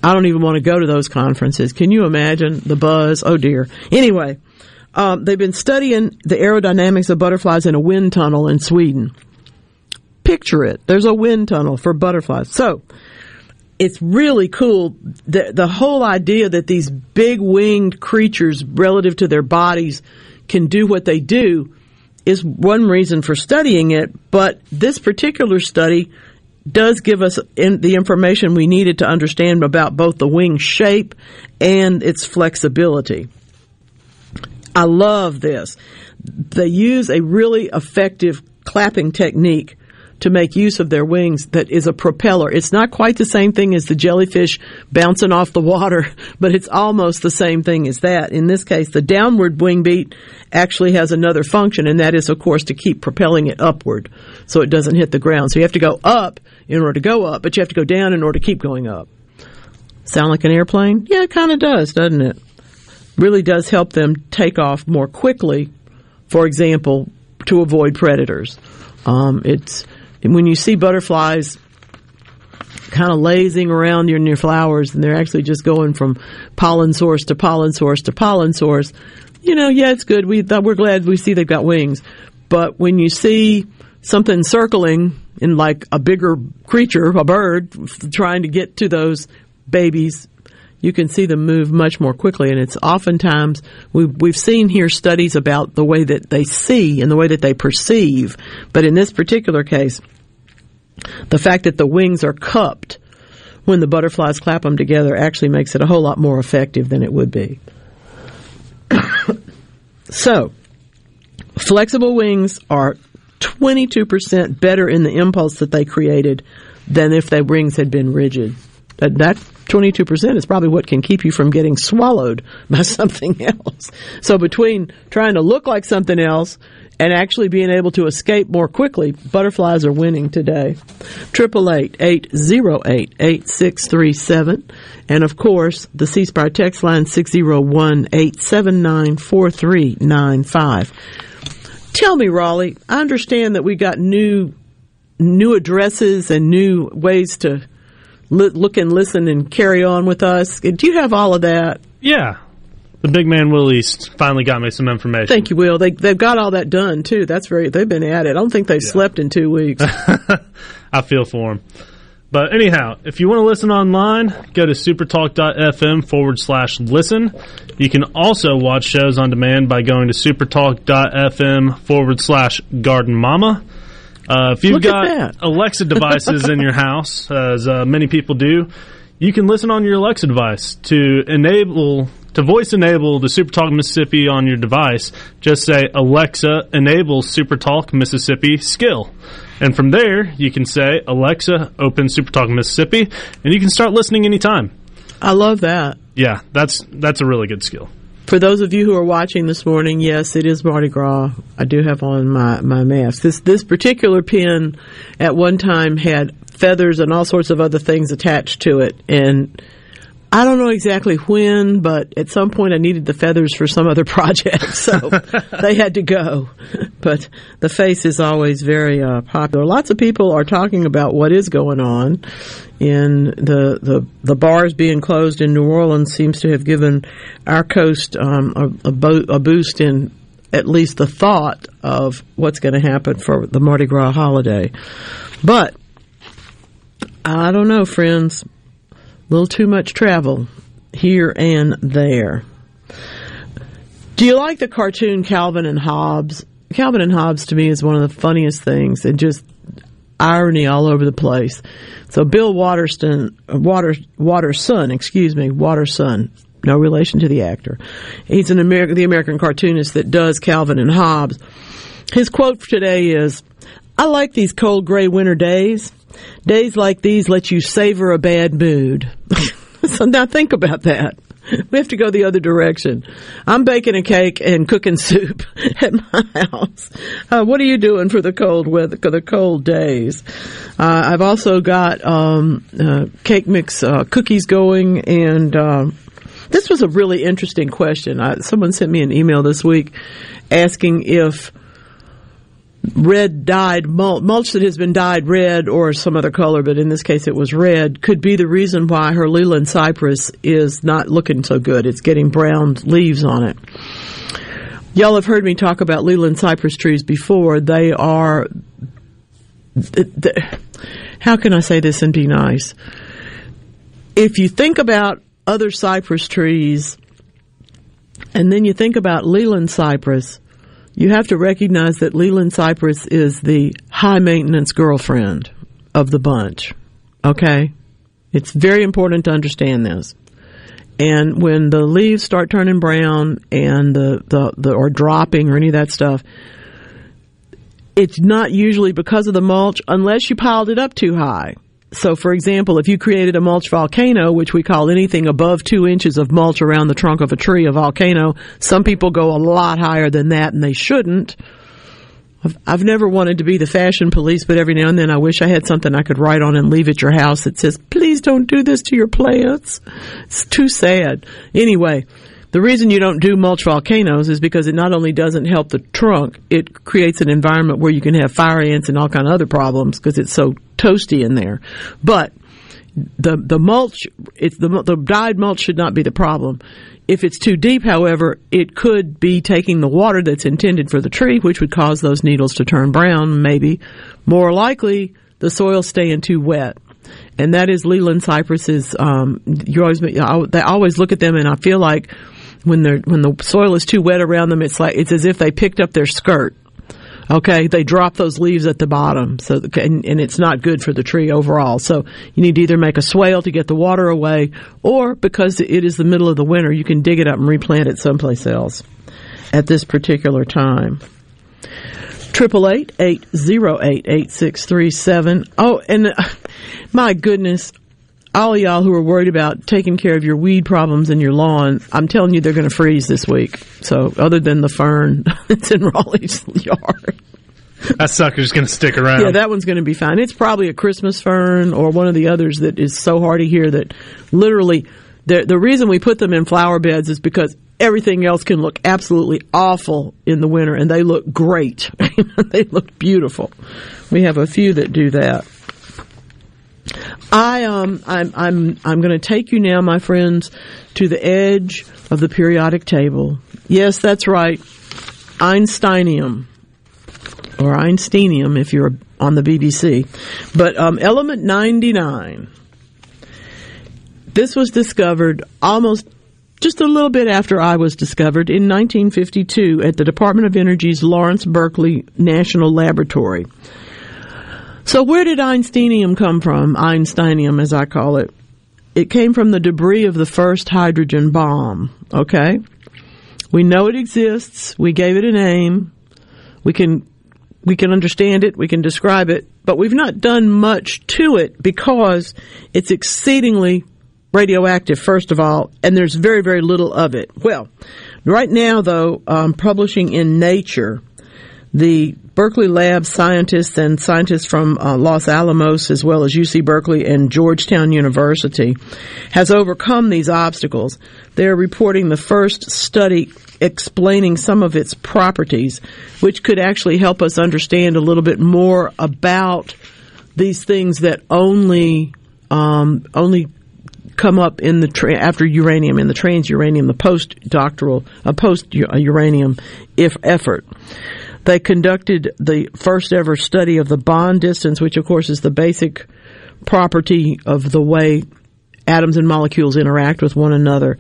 I don't even want to go to those conferences. Can you imagine the buzz? Oh dear. Anyway, um, they've been studying the aerodynamics of butterflies in a wind tunnel in Sweden. Picture it. There's a wind tunnel for butterflies. So, it's really cool. The, the whole idea that these big winged creatures relative to their bodies can do what they do is one reason for studying it, but this particular study does give us in the information we needed to understand about both the wing shape and its flexibility. I love this. They use a really effective clapping technique to make use of their wings that is a propeller. It's not quite the same thing as the jellyfish bouncing off the water, but it's almost the same thing as that. In this case, the downward wing beat actually has another function, and that is, of course, to keep propelling it upward so it doesn't hit the ground. So you have to go up in order to go up, but you have to go down in order to keep going up. Sound like an airplane? Yeah, it kind of does, doesn't it? Really does help them take off more quickly, for example, to avoid predators. Um, it's when you see butterflies kind of lazing around your flowers and they're actually just going from pollen source to pollen source to pollen source. You know, yeah, it's good. We we're glad we see they've got wings, but when you see something circling in like a bigger creature, a bird, trying to get to those babies, you can see them move much more quickly. And it's oftentimes, we've, we've seen here studies about the way that they see and the way that they perceive. But in this particular case, the fact that the wings are cupped when the butterflies clap them together actually makes it a whole lot more effective than it would be. so, flexible wings are 22% better in the impulse that they created than if their wings had been rigid. That, that 22% is probably what can keep you from getting swallowed by something else. So between trying to look like something else and actually being able to escape more quickly, butterflies are winning today. Triple eight eight zero eight eight six three seven, and of course the C Spire text line six zero one eight seven nine four three nine five. Tell me, Raleigh, I understand that we got new new addresses and new ways to look and listen and carry on with us. Do you have all of that? Yeah. The big man Will East finally got me some information. Thank you, Will. They they've got all that done too. That's very. They've been at it. I don't think they've slept in two weeks. I feel for him. But anyhow, if you want to listen online, go to supertalk.fm forward slash listen. You can also watch shows on demand by going to supertalk.fm forward slash garden mama. Uh, if you've Look got. Alexa devices in your house, as uh, many people do, you can listen on your Alexa device to enable to voice enable the SuperTalk Mississippi on your device. Just say Alexa enable SuperTalk Mississippi skill. And from there, you can say, Alexa, open SuperTalk Mississippi, and you can start listening anytime. I love that. Yeah, that's that's a really good skill. For those of you who are watching this morning, yes, it is Mardi Gras. I do have on my, my mask. This this particular pin at one time had feathers and all sorts of other things attached to it and I don't know exactly when, but at some point I needed the feathers for some other project, so they had to go. But the face is always very uh, popular. Lots of people are talking about what is going on in the, the the bars being closed in New Orleans seems to have given our coast um, a, a, bo- a boost in at least the thought of what's going to happen for the Mardi Gras holiday. But I don't know, friends. Little too much travel here and there. Do you like the cartoon Calvin and Hobbes? Calvin and Hobbes to me is one of the funniest things and just irony all over the place. So Bill Waterston, Water, Watterson, excuse me, Watterson, no relation to the actor. He's an American, the American cartoonist that does Calvin and Hobbes. His quote for today is, I like these cold gray winter days. Days like these let you savor a bad mood. so now think about that. We have to go the other direction. I'm baking a cake and cooking soup at my house. Uh, what are you doing for the cold weather, for the cold days? Uh, I've also got um, uh, cake mix uh, cookies going, and um, this was a really interesting question. I, someone sent me an email this week asking if red dyed mulch, mulch that has been dyed red or some other color, but in this case it was red, could be the reason why her Leyland cypress is not looking so good. It's getting brown leaves on it. Y'all have heard me talk about Leyland cypress trees before. They are, how can I say this and be nice? If you think about other cypress trees and then you think about Leyland cypress, you have to recognize that Leyland Cypress is the high maintenance girlfriend of the bunch. Okay? It's very important to understand this. And when the leaves start turning brown and the, the, the or dropping or any of that stuff, it's not usually because of the mulch unless you piled it up too high. So, for example, if you created a mulch volcano, which we call anything above two inches of mulch around the trunk of a tree, a volcano, some people go a lot higher than that and they shouldn't. I've, I've never wanted to be the fashion police, but every now and then I wish I had something I could write on and leave at your house that says, please don't do this to your plants. It's too sad. Anyway, the reason you don't do mulch volcanoes is because it not only doesn't help the trunk, it creates an environment where you can have fire ants and all kind of other problems because it's so toasty in there. But the the mulch, it's the the dyed mulch should not be the problem. If it's too deep, however, it could be taking the water that's intended for the tree, which would cause those needles to turn brown. Maybe more likely, the soil staying too wet and that is Leyland cypresses. Um, you always, they always look at them, and I feel like when they're when the soil is too wet around them, it's like it's as if they picked up their skirt. Okay, they drop those leaves at the bottom, so and, and it's not good for the tree overall. So you need to either make a swale to get the water away, or because it is the middle of the winter, you can dig it up and replant it someplace else at this particular time. Triple eight eight zero eight eight six three seven. Oh, and uh, my goodness, all of y'all who are worried about taking care of your weed problems in your lawn, I'm telling you they're going to freeze this week. So, other than the fern that's in Raleigh's yard. That sucker's going to stick around. Yeah, that one's going to be fine. It's probably a Christmas fern or one of the others that is so hardy here that literally the the reason we put them in flower beds is because everything else can look absolutely awful in the winter and they look great. they look beautiful. We have a few that do that. I um I'm I'm I'm going to take you now, my friends, to the edge of the periodic table. Yes, that's right, Einsteinium or Einsteinium if you're on the BBC. But um, element 99. This was discovered almost just a little bit after I was discovered in 1952 at the Department of Energy's Lawrence Berkeley National Laboratory. So where did Einsteinium come from? Einsteinium, as I call it. It came from the debris of the first hydrogen bomb. Okay? We know it exists. We gave it a name. We can, we can understand it. We can describe it. But we've not done much to it because it's exceedingly radioactive, first of all, and there's very, very little of it. Well, right now, though, um, publishing in Nature, the Berkeley Lab scientists and scientists from uh, Los Alamos, as well as UC Berkeley and Georgetown University, has overcome these obstacles. They're reporting the first study explaining some of its properties, which could actually help us understand a little bit more about these things that only um, only come up in the tra- after uranium in the transuranium, the post doctoral, uh, post uranium if effort. They conducted the first ever study of the bond distance, which of course is the basic property of the way atoms and molecules interact with one another.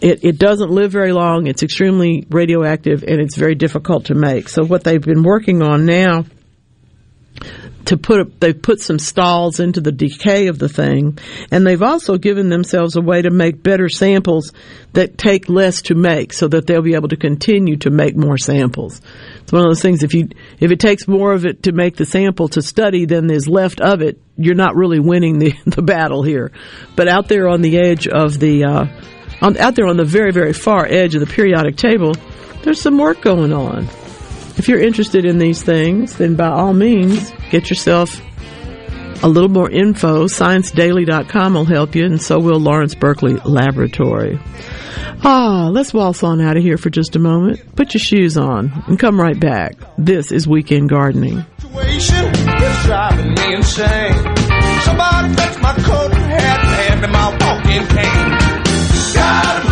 It, it doesn't live very long. It's extremely radioactive and it's very difficult to make. So what they've been working on now to put they've put some stalls into the decay of the thing and they've also given themselves a way to make better samples that take less to make so that they'll be able to continue to make more samples. It's one of those things if you if it takes more of it to make the sample to study than is left of it you're not really winning the the battle here. But out there on the edge of the uh, on, out there on the very very far edge of the periodic table there's some work going on if you're interested in these things, then by all means, get yourself a little more info. ScienceDaily.com will help you, and so will Lawrence Berkeley Laboratory. Ah, let's waltz on out of here for just a moment. Put your shoes on and come right back. This is Weekend Gardening. Somebody fetch my coat and hat and hand me my walking cane.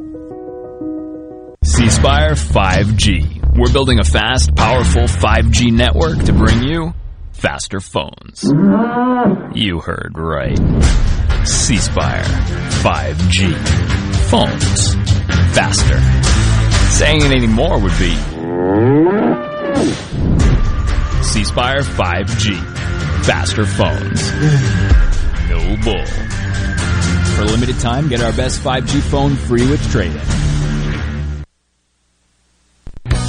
slash business. C Spire 5G. We're building a fast, powerful 5G network to bring you faster phones. You heard right. C 5G. Phones. Faster. Saying it anymore would be C 5G. Faster phones. No bull. For a limited time, get our best 5G phone free with trade in.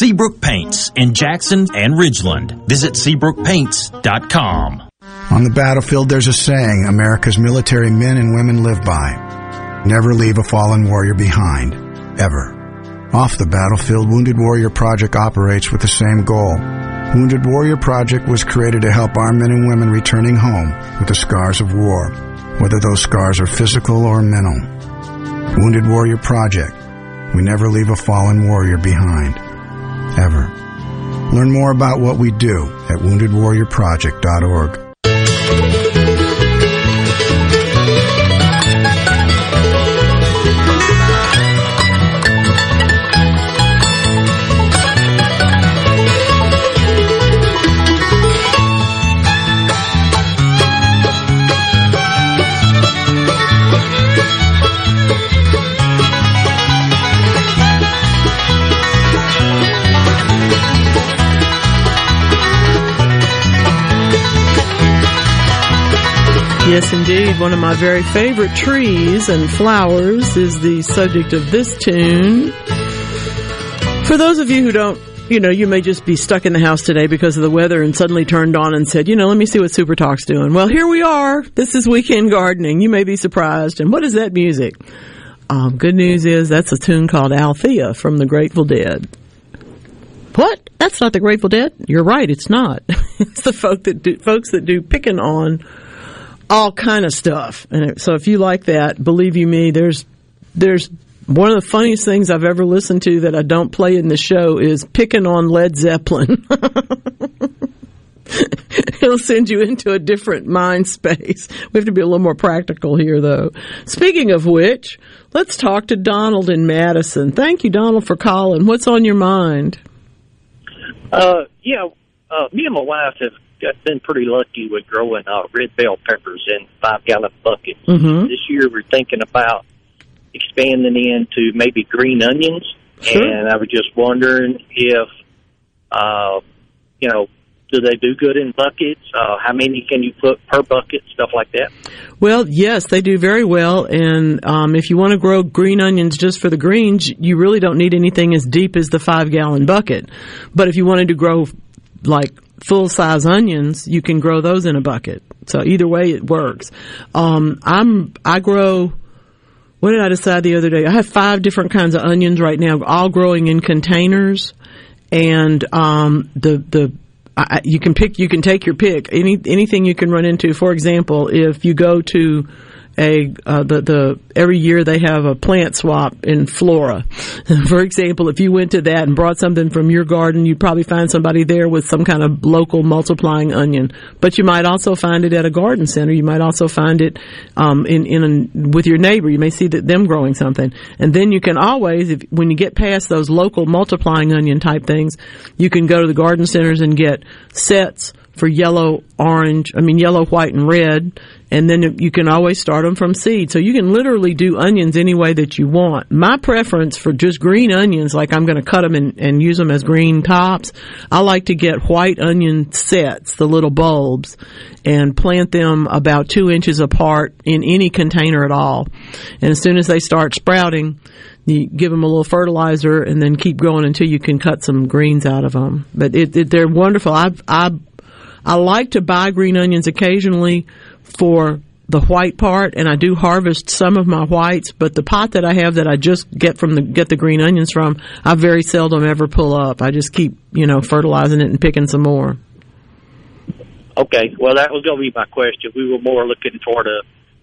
Seabrook Paints in Jackson and Ridgeland. Visit SeabrookPaints.com. On the battlefield, there's a saying America's military men and women live by. Never leave a fallen warrior behind. Ever. Off the battlefield, Wounded Warrior Project operates with the same goal. Wounded Warrior Project was created to help our men and women returning home with the scars of war, whether those scars are physical or mental. Wounded Warrior Project. We never leave a fallen warrior behind. Ever. Learn more about what we do at woundedwarriorproject.org. Yes, indeed. One of my very favorite trees and flowers is the subject of this tune. For those of you who don't, you know, you may just be stuck in the house today because of the weather and suddenly turned on and said, you know, let me see what Super Talk's doing. Well, here we are. This is Weekend Gardening. You may be surprised. And what is that music? Um, good news is that's a tune called Althea from the Grateful Dead. What? That's not the Grateful Dead? You're right, it's not. it's the folk that do, folks that do picking on all kind of stuff. And so if you like that, believe you me, there's there's One of the funniest things I've ever listened to that I don't play in the show is picking on Led Zeppelin. It'll send you into a different mind space. We have to be a little more practical here, though. Speaking of which, let's talk to Donald in Madison. Thank you, Donald, for calling. What's on your mind? Uh, yeah, uh, me and my wife have got, been pretty lucky with growing uh, red bell peppers in five gallon buckets. Mhm. This year we're thinking about expanding into maybe green onions, Sure. and I was just wondering if, uh, you know, do they do good in buckets? Uh, how many can you put per bucket? Stuff like that. Well, yes, they do very well. And um, if you want to grow green onions just for the greens, you really don't need anything as deep as the five gallon bucket. But if you wanted to grow like full size onions, you can grow those in a bucket. So either way, it works. Um, I'm I grow. What did I decide the other day? I have five different kinds of onions right now, all growing in containers, and um, the the I, you can pick you can take your pick any anything you can run into. For example, if you go to uh, the the every year they have a plant swap in Flora. For example, if you went to that and brought something from your garden, you'd probably find somebody there with some kind of local multiplying onion. But you might also find it at a garden center. You might also find it um, in in with your neighbor. You may see that them growing something, and then you can always, if when you get past those local multiplying onion type things, you can go to the garden centers and get sets for yellow, orange, I mean yellow, white, and red, and then you can always start them from seed. So you can literally do onions any way that you want. My preference for just green onions, like I'm going to cut them and, and use them as green tops, I like to get white onion sets, the little bulbs, and plant them about two inches apart in any container at all. And as soon as they start sprouting, you give them a little fertilizer and then keep growing until you can cut some greens out of them. But it, it, they're wonderful. I I I like to buy green onions occasionally for the white part, and I do harvest some of my whites. But the pot that I have that I just get from the get the green onions from, I very seldom ever pull up. I just keep you know fertilizing it and picking some more. Okay, well that was to be my question. We were more looking for the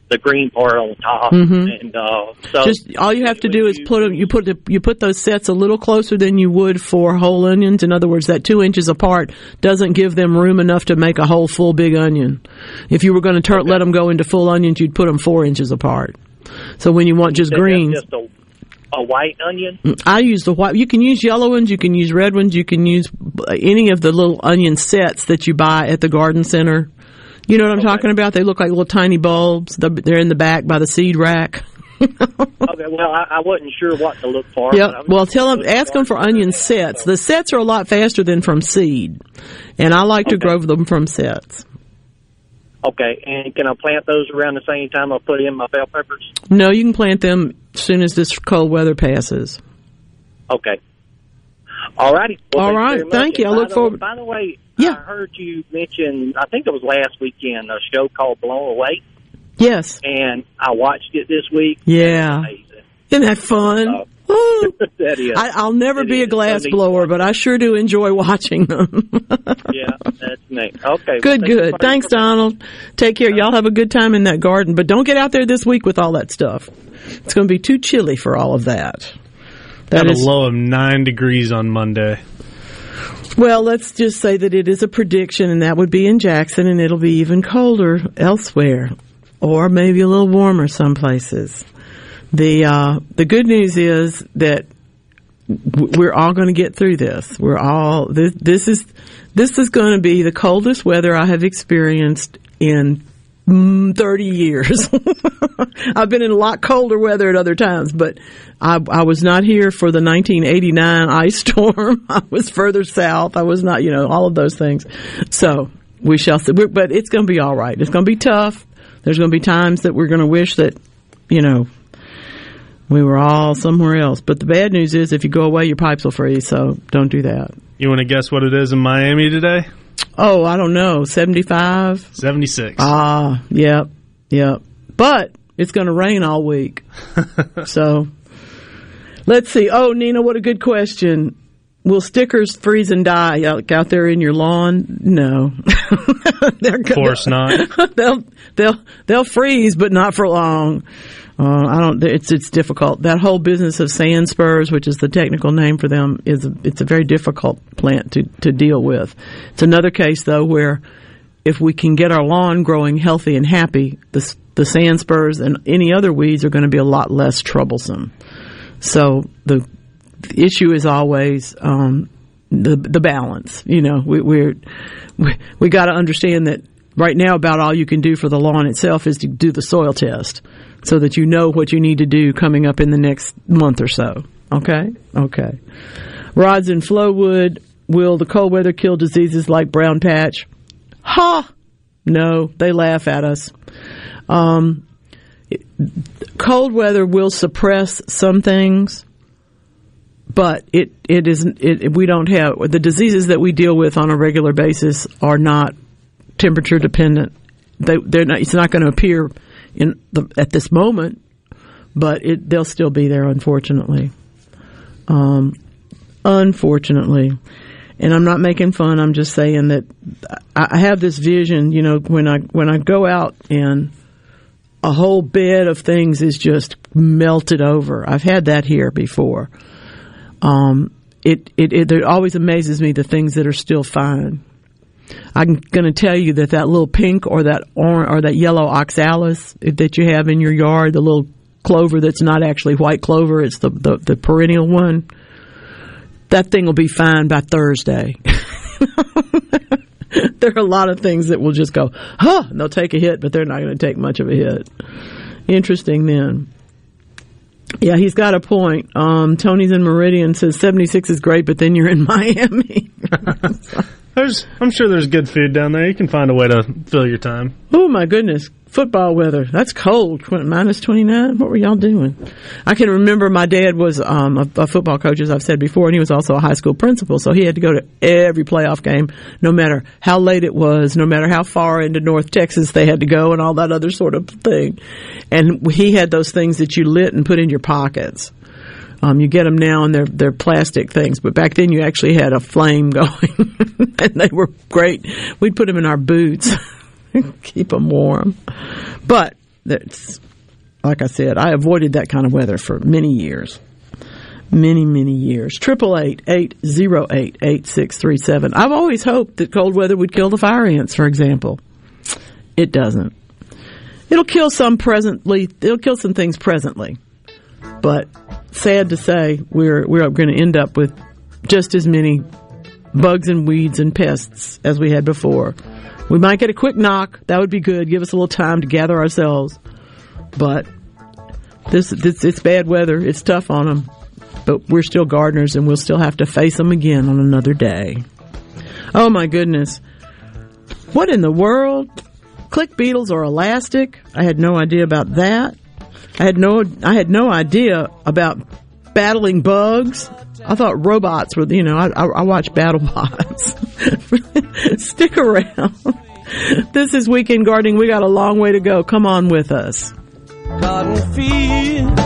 the green part on top, Mhm. and uh, so just all you have to do is put 'em- you put the, you put those sets a little closer than you would for whole onions. In other words, that two inches apart doesn't give them room enough to make a whole full big onion. If you were going to turn let them go into full onions, you'd put them four inches apart. So when you want just greens, just a, a white onion. I use the white. You can use yellow ones. You can use red ones. You can use any of the little onion sets that you buy at the garden center. You know what I'm talking about? They look like little tiny bulbs. They're in the back by the seed rack. okay, well I, I wasn't sure what to look for. Yep. but I was Well, tell them, ask them for onion sets. The sets are a lot faster than from seed, and I like to grow them from sets. Okay, and can I plant those around the same time I put in my bell peppers? No, you can plant them as soon as this cold weather passes. Okay. All righty. Well, All right. Thank you. I look forward- By the way, yeah. I heard you mention. I think it was last weekend a show called Blown Away, Yes. and I watched it this week. Yeah. Isn't that fun? Uh, Woo. that is. I, I'll never be a glass blower, but I sure do enjoy watching them. yeah, that's neat. Okay. good, well, good. Thanks, Donald. Take care. Y'all have a good time in that garden, but don't get out there this week with all that stuff. It's going to be too chilly for all of that. That is a low of nine degrees on Monday. Well, let's just say that it is a prediction, and that would be in Jackson, and it'll be even colder elsewhere, or maybe a little warmer some places. The uh, the good news is that we're all going to get through this. We're all this. This is this is going to be the coldest weather I have experienced in Mm, 30 years. I've been in a lot colder weather at other times, but I, I was not here for the 1989 ice storm. I was further south. I was not, you know, all of those things. So we shall see. But it's going to be all right. It's going to be tough. There's going to be times that we're going to wish that, you know, we were all somewhere else. But the bad news is if you go away, your pipes will freeze. So don't do that. You want to guess what it is in Miami today? Oh, I don't know. 75? 76. Ah, yep, yep. But it's going to rain all week. so let's see. Oh, Nina, what a good question. Will stickers freeze and die out, out there in your lawn? No. They're Of course not. they'll they'll they'll freeze, but not for long. Uh, I don't. It's it's difficult. That whole business of sand spurs, which is the technical name for them, is a, it's a very difficult plant to to deal with. It's another case though where if we can get our lawn growing healthy and happy, the the sand spurs and any other weeds are going to be a lot less troublesome. So the, the issue is always um, the the balance. You know, we, we, we got to understand that right now about all you can do for the lawn itself is to do the soil test so that you know what you need to do coming up in the next month or so. Okay? Okay. Rods and Flowood, will the cold weather kill diseases like brown patch? Ha! No, they laugh at us. Um, cold weather will suppress some things, but it it isn't. It, we don't have the diseases that we deal with on a regular basis are not temperature dependent. They they're not. It's not going to appear in the at this moment, but it they'll still be there. Unfortunately, um, unfortunately, and I'm not making fun. I'm just saying that I have this vision. You know, when I when I go out and a whole bed of things is just melted over. I've had that here before. Um, it, it, it, it always amazes me the things that are still fine. I'm going to tell you that that little pink or that orange or that yellow oxalis that you have in your yard, the little clover that's not actually white clover, it's the, the, the perennial one. That thing will be fine by Thursday. there are a lot of things that will just go, huh, and they'll take a hit, but they're not going to take much of a hit. Interesting then. Yeah, he's got a point. Um, Tony's in Meridian says 76 is great, but then you're in Miami. There's, I'm sure there's good food down there. You can find a way to fill your time. oh my goodness. Football weather. That's cold. Tw- Minus 29. What were y'all doing? I can remember my dad was um, a, a football coach, as I've said before, and he was also a high school principal. So he had to go to every playoff game, no matter how late it was, no matter how far into North Texas they had to go, and all that other sort of thing. And he had those things that you lit and put in your pockets. Um, you get them now, and they're they're plastic things, but back then you actually had a flame going, and they were great. We'd put them in our boots, keep them warm. But that's like I said, I avoided that kind of weather for many years, many many years. Triple eight eight zero eight eight six three seven. I've always hoped that cold weather would kill the fire ants, for example. It doesn't. It'll kill some presently. It'll kill some things presently, but sad to say, we're we're going to end up with just as many bugs and weeds and pests as we had before. We might get a quick knock. That would be good. Give us a little time to gather ourselves. But this, this it's bad weather. It's tough on them. But we're still gardeners and we'll still have to face them again on another day. Oh my goodness. What in the world? Click beetles are elastic? I had no idea about that. I had no I had no idea about battling bugs. I thought robots were, you know, I, I, I watch BattleBots. Stick around. This is Weekend Gardening. We got a long way to go. Come on with us. Cotton fields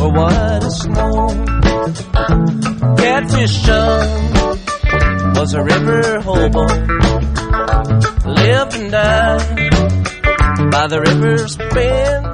were white as snow. Catfish was a river hobo. Lived and died by the river's bend.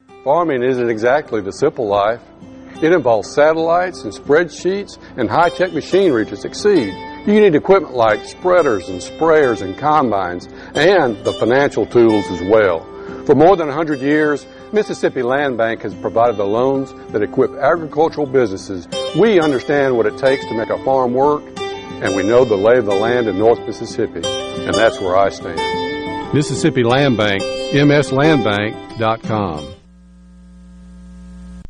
Farming isn't exactly the simple life. It involves satellites and spreadsheets and high-tech machinery to succeed. You need equipment like spreaders and sprayers and combines and the financial tools as well. For more than 100 years, Mississippi Land Bank has provided the loans that equip agricultural businesses. We understand what it takes to make a farm work, and we know the lay of the land in North Mississippi, and that's where I stand. Mississippi Land Bank, mslandbank.com.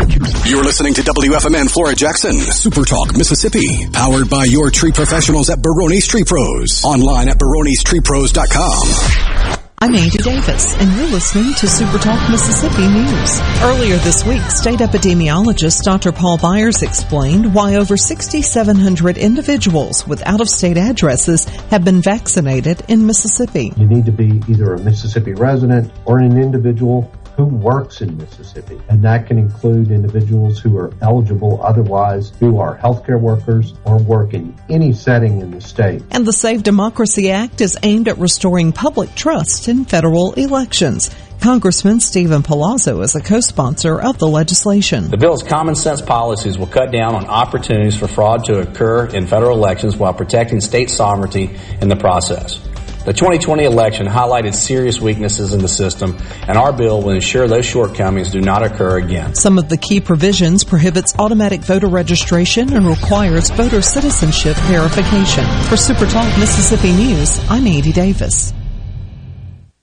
You're listening to WFMN Flora Jackson, Super Talk, Mississippi, powered by your tree professionals at Baroni's Tree Pros. Online at baronestreepros.com. I'm Andy Davis, and you're listening to Super Talk Mississippi News. Earlier this week, state epidemiologist Dr. Paul Byers explained why over 6,700 individuals with out-of-state addresses have been vaccinated in Mississippi. You need to be either a Mississippi resident or an individual who works in Mississippi. And that can include individuals who are eligible otherwise, who are healthcare workers or work in any setting in the state. And the Save Democracy Act is aimed at restoring public trust in federal elections. Congressman Stephen Palazzo is a co-sponsor of the legislation. The bill's common sense policies will cut down on opportunities for fraud to occur in federal elections while protecting state sovereignty in the process. The 2020 election highlighted serious weaknesses in the system, and our bill will ensure those shortcomings do not occur again. Some of the key provisions prohibits automatic voter registration and requires voter citizenship verification. For Super Talk Mississippi News, I'm Andy Davis.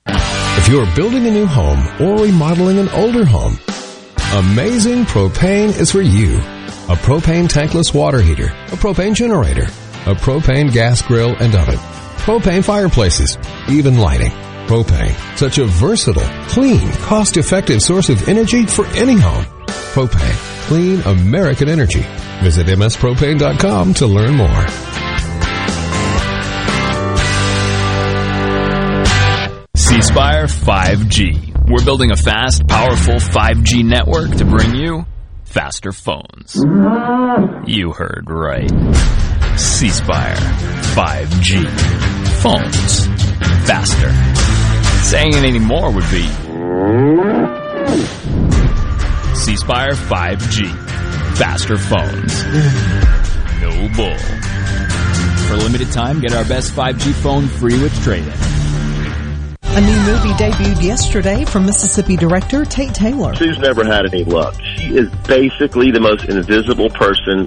If you're building a new home or remodeling an older home, Amazing Propane is for you. A propane tankless water heater, a propane generator, a propane gas grill and oven propane fireplaces, even lighting. Propane, such a versatile, clean, cost-effective source of energy for any home. Propane, clean American energy. Visit mspropane.com to learn more. C Spire 5G. We're building a fast, powerful 5G network to bring you faster phones. You heard right. C Spire 5G. Phones. Faster. Saying it anymore would be C Spire 5G. Faster phones. No bull. For a limited time, get our best 5G phone free with trade-in. A new movie debuted yesterday from Mississippi director Tate Taylor. Sue's never had any luck. She is basically the most invisible person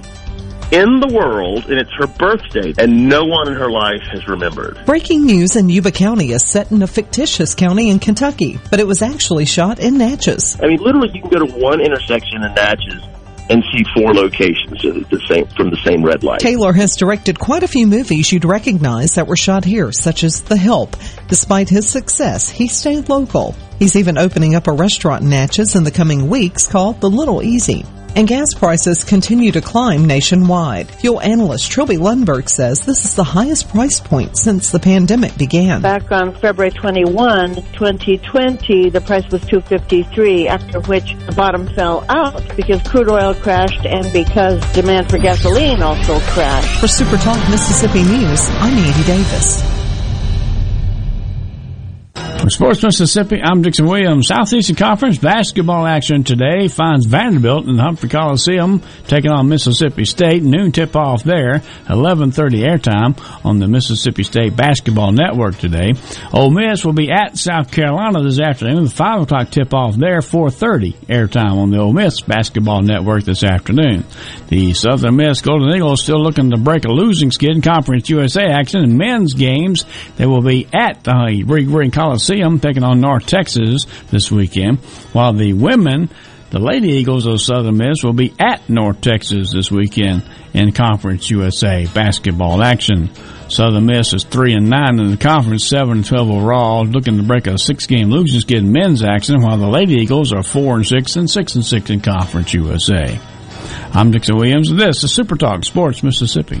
in the world, and it's her birthday, and no one in her life has remembered. Breaking news in Yuba County is set in a fictitious county in Kentucky, but it was actually shot in Natchez. I mean, literally, you can go to one intersection in Natchez and see four locations of the same from the same red light. Taylor has directed quite a few movies you'd recognize that were shot here, such as The Help. Despite his success, he stayed local. He's even opening up a restaurant in Natchez in the coming weeks called The Little Easy. And gas prices continue to climb nationwide. Fuel analyst Trilby Lundberg says this is the highest price point since the pandemic began. Back on February 21, 2020, the price was 253, after which the bottom fell out because crude oil crashed and because demand for gasoline also crashed. For Super Talk Mississippi News, I'm Andy Davis. Sports Mississippi, I'm Dixon Williams. Southeastern Conference basketball action today finds Vanderbilt in the Humphrey Coliseum taking on Mississippi State. Noon tip off there, 11:30 airtime on the Mississippi State Basketball Network today. Ole Miss will be at South Carolina this afternoon. The five o'clock tip off there, 4:30 airtime on the Ole Miss Basketball Network this afternoon. The Southern Miss Golden Eagles still looking to break a losing skid in Conference USA action in men's games. They will be at the Rig Rig Coliseum taking on North Texas this weekend, while the women The Lady Eagles of Southern Miss will be at North Texas this weekend in Conference USA basketball action. Southern Miss is three and nine in the conference, seven and twelve overall, looking to break a six-game losing skid in men's action, while the Lady Eagles are four and six and six and six in Conference USA. I'm Dixon Williams, and this is Super Talk Sports Mississippi.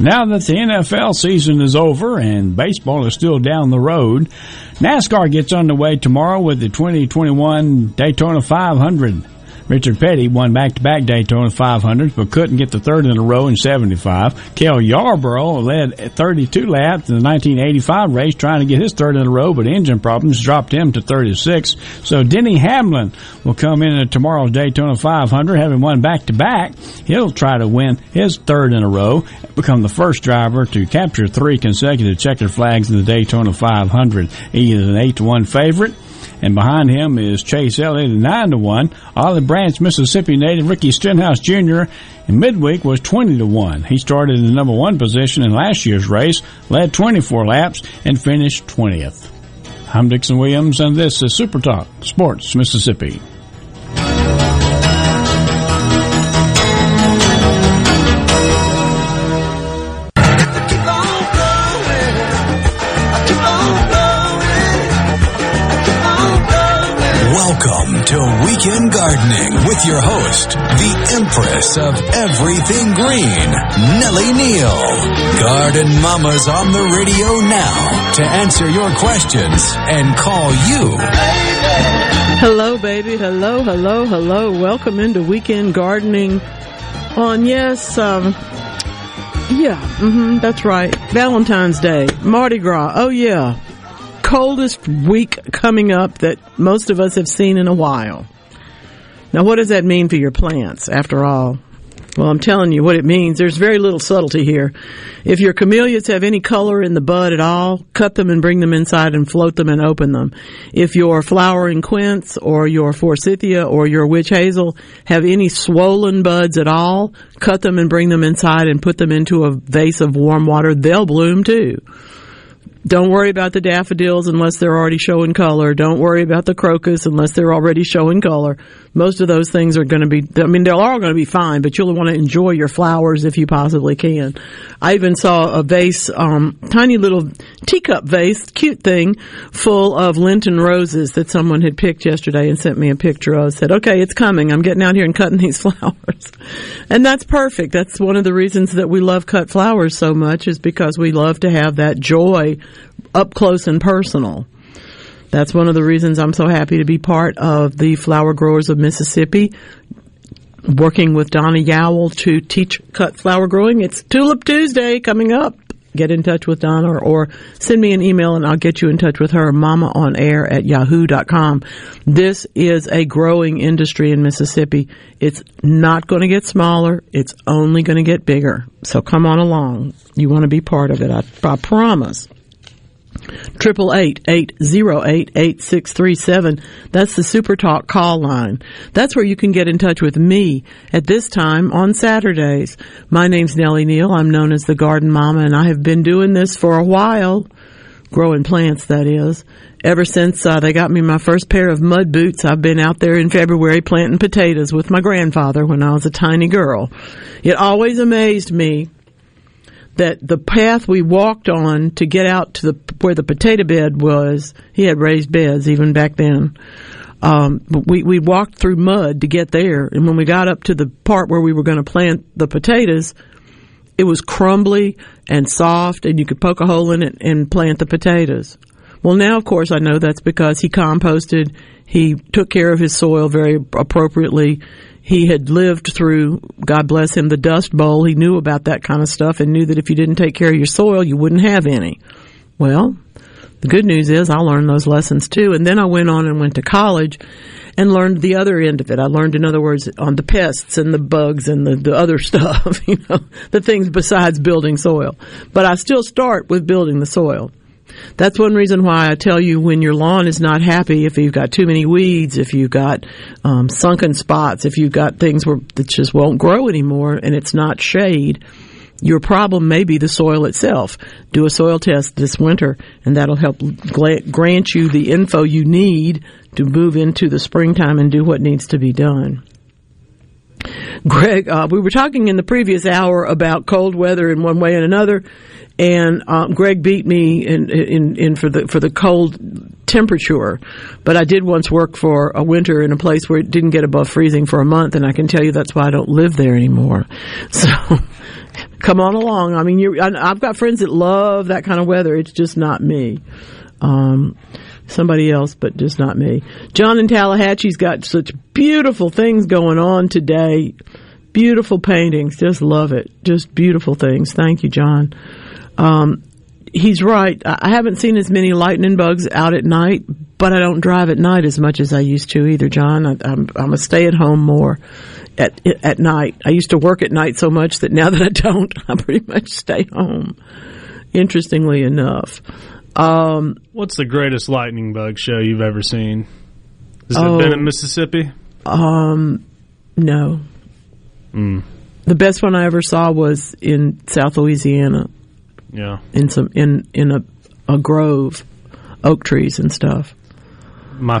Now that the NFL season is over and baseball is still down the road, NASCAR gets underway tomorrow with the 2021 Daytona 500. Richard Petty won back-to-back Daytona 500s, but couldn't get the third in a row in 75. Cale Yarborough led 32 laps in the 1985 race, trying to get his third in a row, but engine problems dropped him to 36. So Denny Hamlin will come in at tomorrow's Daytona 500, having won back-to-back. He'll try to win his third in a row, become the first driver to capture three consecutive checkered flags in the Daytona 500. He is an 8 to 1 favorite and behind him is Chase Elliott nine to one. Olive Branch, Mississippi native Ricky Stenhouse Jr. in midweek was twenty to one. He started in the number one position in last year's race, led twenty four laps, and finished twentieth. I'm Dixon Williams, and this is Super Talk Sports Mississippi. Empress of Everything Green, Nellie Neal. Garden Mama's on the radio now to answer your questions and call you. Hello, baby. Hello, hello, hello. Welcome into Weekend Gardening on, yes, um, yeah, mm-hmm, that's right. Valentine's Day, Mardi Gras. Oh, yeah. Coldest week coming up that most of us have seen in a while. Now, what does that mean for your plants, after all? Well, I'm telling you what it means. There's very little subtlety here. If your camellias have any color in the bud at all, cut them and bring them inside and float them and open them. If your flowering quince or your forsythia or your witch hazel have any swollen buds at all, cut them and bring them inside and put them into a vase of warm water. They'll bloom too. Don't worry about the daffodils unless they're already showing color. Don't worry about the crocus unless they're already showing color. Most of those things are going to be, I mean, they're all going to be fine, but you'll want to enjoy your flowers if you possibly can. I even saw a vase, um, tiny little teacup vase, cute thing, full of Lenten roses that someone had picked yesterday and sent me a picture of. Said, okay, it's coming. I'm getting out here and cutting these flowers. And that's perfect. That's one of the reasons that we love cut flowers so much is because we love to have that joy up close and personal. That's one of the reasons I'm so happy to be part of the Flower Growers of Mississippi, working with Donna Yowell to teach cut flower growing. It's Tulip Tuesday coming up. Get in touch with Donna or, or send me an email and I'll get you in touch with her, mama on air at yahoo.com. This is a growing industry in Mississippi. It's not going to get smaller. It's only going to get bigger. So come on along. You want to be part of it. I, I promise. Triple eight eight zero eight eight six three seven. That's the Super Talk call line. That's where you can get in touch with me at this time on Saturdays. My name's Nellie Neal. I'm known as the Garden Mama, and I have been doing this for a while, growing plants. That is, ever since uh, they got me my first pair of mud boots. I've been out there in February planting potatoes with my grandfather when I was a tiny girl. It always amazed me that the path we walked on to get out to the where the potato bed was, he had raised beds even back then. Um, we we walked through mud to get there, and when we got up to the part where we were going to plant the potatoes, it was crumbly and soft, and you could poke a hole in it and plant the potatoes. Well, now of course I know that's because he composted, he took care of his soil very appropriately. He had lived through, God bless him, the Dust Bowl. He knew about that kind of stuff and knew that if you didn't take care of your soil, you wouldn't have any. Well, the good news is I learned those lessons too. And then I went on and went to college and learned the other end of it. I learned, in other words, on the pests and the bugs and the, the other stuff, you know, the things besides building soil. But I still start with building the soil. That's one reason why I tell you when your lawn is not happy, if you've got too many weeds, if you've got um, sunken spots, if you've got things where that just won't grow anymore and it's not shade, your problem may be the soil itself. Do a soil test this winter, and that'll help grant you the info you need to move into the springtime and do what needs to be done. Greg, uh, we were talking in the previous hour about cold weather in one way and another, and um, Greg beat me in, in in for the for the cold temperature. But I did once work for a winter in a place where it didn't get above freezing for a month, and I can tell you that's why I don't live there anymore. So. Come on along. I mean, you I've got friends that love that kind of weather. It's just not me. Um, somebody else, but just not me. John in Tallahassee's got such beautiful things going on today. Beautiful paintings. Just love it. Just beautiful things. Thank you, John. Um, he's right. I haven't seen as many lightning bugs out at night, but I don't drive at night as much as I used to either, John. I, I'm, I'm a stay at home more at at night. I used to work at night so much that now that I don't, I pretty much stay home. Interestingly enough. Um, What's the greatest lightning bug show you've ever seen? Has Oh. it been in Mississippi? Um, no. Mm. The best one I ever saw was in South Louisiana, Yeah. in some in in a a grove, oak trees and stuff. My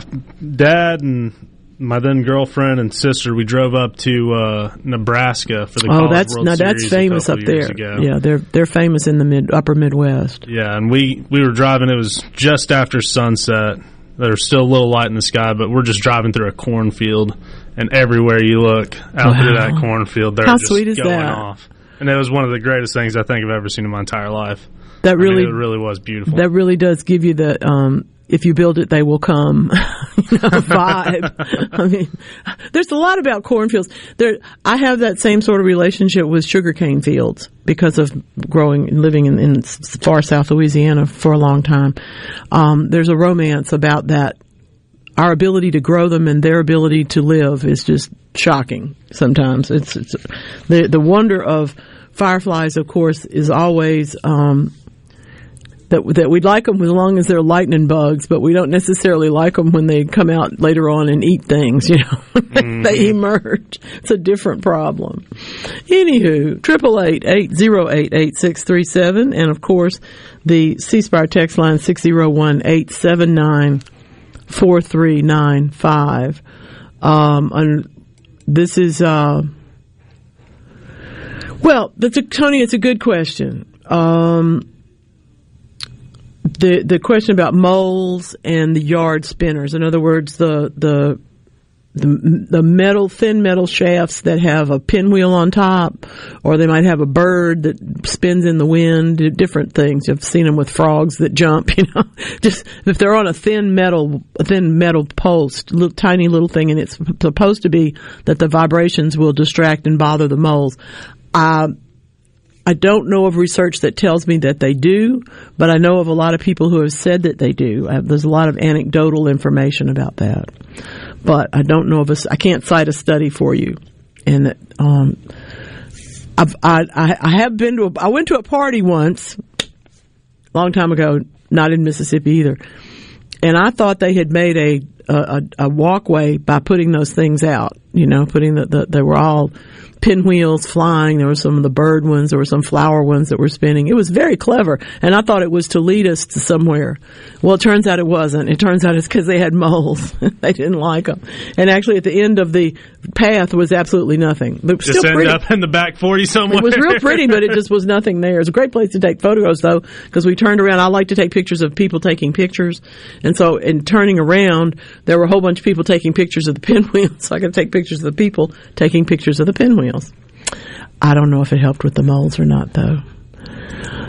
dad and my then girlfriend and sister, we drove up to uh, Nebraska for the oh, College that's World no, that's Series a famous up there. ago. Yeah, they're they're famous in the mid upper Midwest. Yeah, and we we were driving. It was just after sunset. There's still a little light in the sky, but we're just driving through a cornfield, and everywhere you look out through that cornfield, they're How just sweet is going that? off. And it was one of the greatest things I think I've ever seen in my entire life. That I mean, really it really was beautiful. That really does give you the um, if you build it, they will come you know, vibe. I mean, there's a lot about cornfields. There, I have that same sort of relationship with sugarcane fields because of growing and living in, in far south Louisiana for a long time. Um, there's a romance about that. Our ability to grow them and their ability to live is just shocking. Sometimes it's, it's the the wonder of fireflies. Of course, is always. Um, that that we'd like them as long as they're lightning bugs, but we don't necessarily like them when they come out later on and eat things. You know, they emerge. It's a different problem. Anywho, triple eight eight zero eight eight six three seven, and of course the C Spire text line six zero one eight seven nine four three nine five. Um, and this is uh, well, that's a Tony. It's a good question. Um, the the question about moles and the yard spinners. In other words, the the the, the metal thin metal shafts that have a pinwheel on top, or they might have a bird that spins in the wind. Different things. I've seen them with frogs that jump. You know, just if they're on a thin metal a thin metal post, little, tiny little thing, and it's supposed to be that the vibrations will distract and bother the moles. Uh, I don't know of research that tells me that they do, but I know of a lot of people who have said that they do. Uh, there's a lot of anecdotal information about that, but I don't know of a. I can't cite a study for you, and um, I've, I, I I have been to. A, I went to a party once, a long time ago, not in Mississippi either, and I thought they had made a a, a, a walkway by putting those things out. You know, putting the, the they were all pinwheels flying. There were some of the bird ones. There were some flower ones that were spinning. It was very clever, and I thought it was to lead us to somewhere. Well, it turns out it wasn't. It turns out it's because they had moles. they didn't like them, and actually, at the end of the path was absolutely nothing. It was Just still end pretty. up in the back 40 somewhere. It was real pretty, but it just was nothing there. It's a great place to take photos, though, because we turned around. I like to take pictures of people taking pictures, and so in turning around, there were a whole bunch of people taking pictures of the pinwheels. So I could take pictures of the people taking pictures of the pinwheels. I don't know if it helped with the moles or not, though.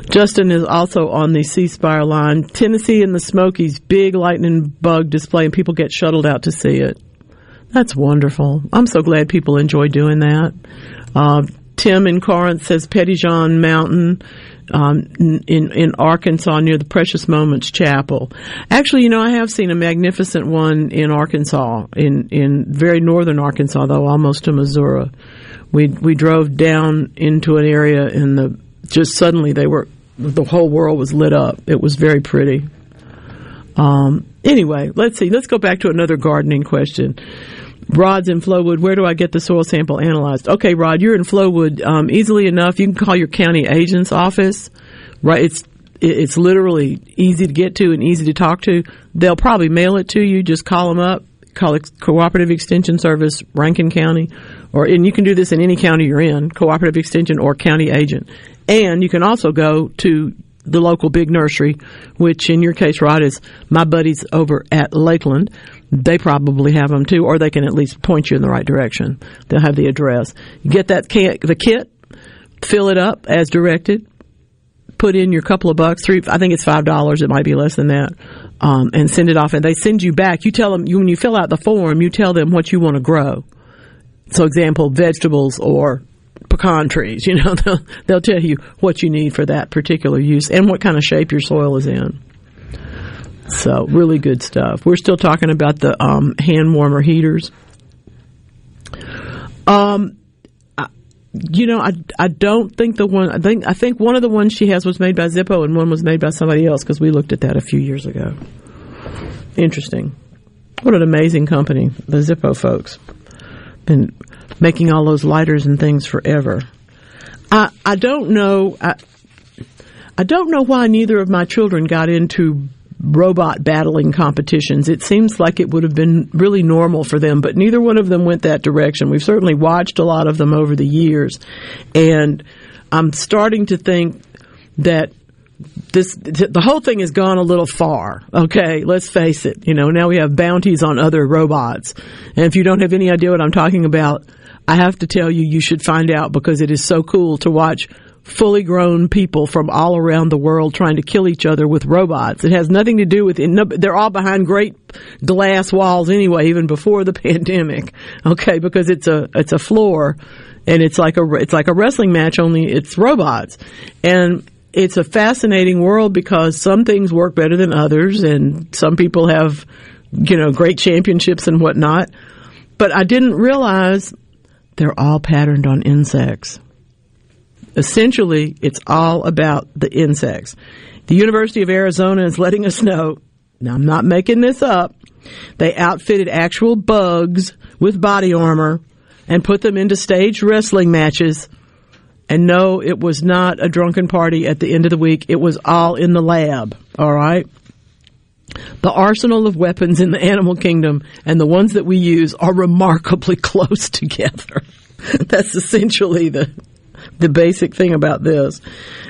Justin is also on the C Spire line. Tennessee and the Smokies, big lightning bug display, and people get shuttled out to see it. That's wonderful. I'm so glad people enjoy doing that. Uh, Tim in Corinth says Petit Jean Mountain um, in in Arkansas near the Precious Moments Chapel. Actually, you know, I have seen a magnificent one in Arkansas, in in very northern Arkansas, though almost to Missouri. We we drove down into an area, and the just suddenly they were the whole world was lit up. It was very pretty. Um, anyway, let's see. Let's go back to another gardening question. Rod's in Flowood. Where do I get the soil sample analyzed? Okay, Rod, you're in Flowood. Um, easily enough, you can call your county agent's office. Right, it's it's literally easy to get to and easy to talk to. They'll probably mail it to you. Just call them up. Call Cooperative Extension Service, Rankin County, or and you can do this in any county you're in, Cooperative Extension or county agent. And you can also go to the local big nursery, which in your case, Rod, is my buddies over at Lakeland. They probably have them too, or they can at least point you in the right direction. They'll have the address. You get that can- the kit, fill it up as directed, put in your couple of bucks, three, I think it's five dollars. It might be less than that, um, and send it off. And they send you back. You tell them you, when you fill out the form, you tell them what you want to grow. So, example, vegetables or pecan trees. You know, they'll, they'll tell you what you need for that particular use and what kind of shape your soil is in. So, really good stuff. We're still talking about the um, hand warmer heaters. Um, I, you know, I, I don't think the one I think I think one of the ones she has was made by Zippo and one was made by somebody else because we looked at that a few years ago. Interesting. What an amazing company, the Zippo folks. Been making all those lighters and things forever. I I don't know I I don't know why neither of my children got into robot battling competitions. It seems like it would have been really normal for them, but neither one of them went that direction. We've certainly watched a lot of them over the years, and I'm starting to think that this the whole thing has gone a little far. Okay, let's face it. You know, now we have bounties on other robots, and if you don't have any idea what I'm talking about, I have to tell you, you should find out because it is so cool to watch fully grown people from all around the world trying to kill each other with robots. It has nothing to do with it. They're all behind great glass walls anyway, even before the pandemic. Okay, because it's a it's a floor, and it's like a it's like a wrestling match only it's robots, and it's a fascinating world because some things work better than others, and some people have you know great championships and whatnot. But I didn't realize they're all patterned on insects essentially it's all about the insects. The University of Arizona is letting us know, now I'm not making this up, they outfitted actual bugs with body armor and put them into staged wrestling matches. And no, it was not a drunken party at the end of the week. It was all in the lab. All right. The arsenal of weapons in the animal kingdom and the ones that we use are remarkably close together. That's essentially the the basic thing about this.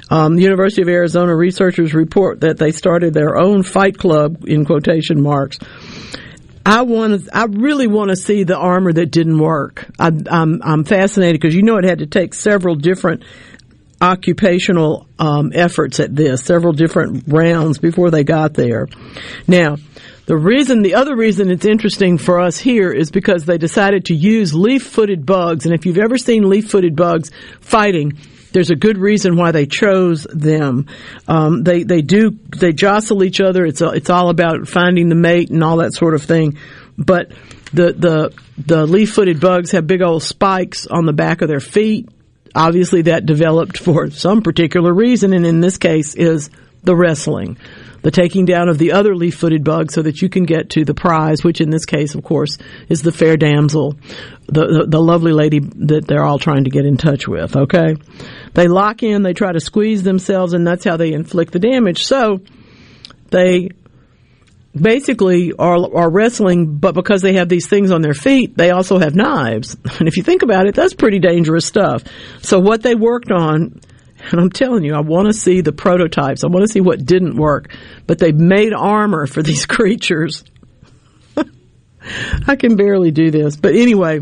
Um, the University of Arizona researchers report that they started their own fight club in quotation marks. I want to, I really want to see the armor that didn't work. I, I'm, I'm fascinated because you know it had to take several different occupational um, efforts at this, several different rounds before they got there. Now, the reason, the other reason it's interesting for us here is because they decided to use leaf-footed bugs, and if you've ever seen leaf-footed bugs fighting, there's a good reason why they chose them. Um, they they do they jostle each other. It's it's all about finding the mate and all that sort of thing. But the the the leaf-footed bugs have big old spikes on the back of their feet. Obviously, that developed for some particular reason, and in this case, is the wrestling, the taking down of the other leaf-footed bug so that you can get to the prize, which in this case, of course, is the fair damsel, the, the, the lovely lady that they're all trying to get in touch with, okay? They lock in, they try to squeeze themselves, and that's how they inflict the damage. So, they basically are, are wrestling, but because they have these things on their feet, they also have knives. And if you think about it, that's pretty dangerous stuff. So what they worked on, and I'm telling you, I want to see the prototypes. I want to see what didn't work, but they've made armor for these creatures. I can barely do this, but anyway,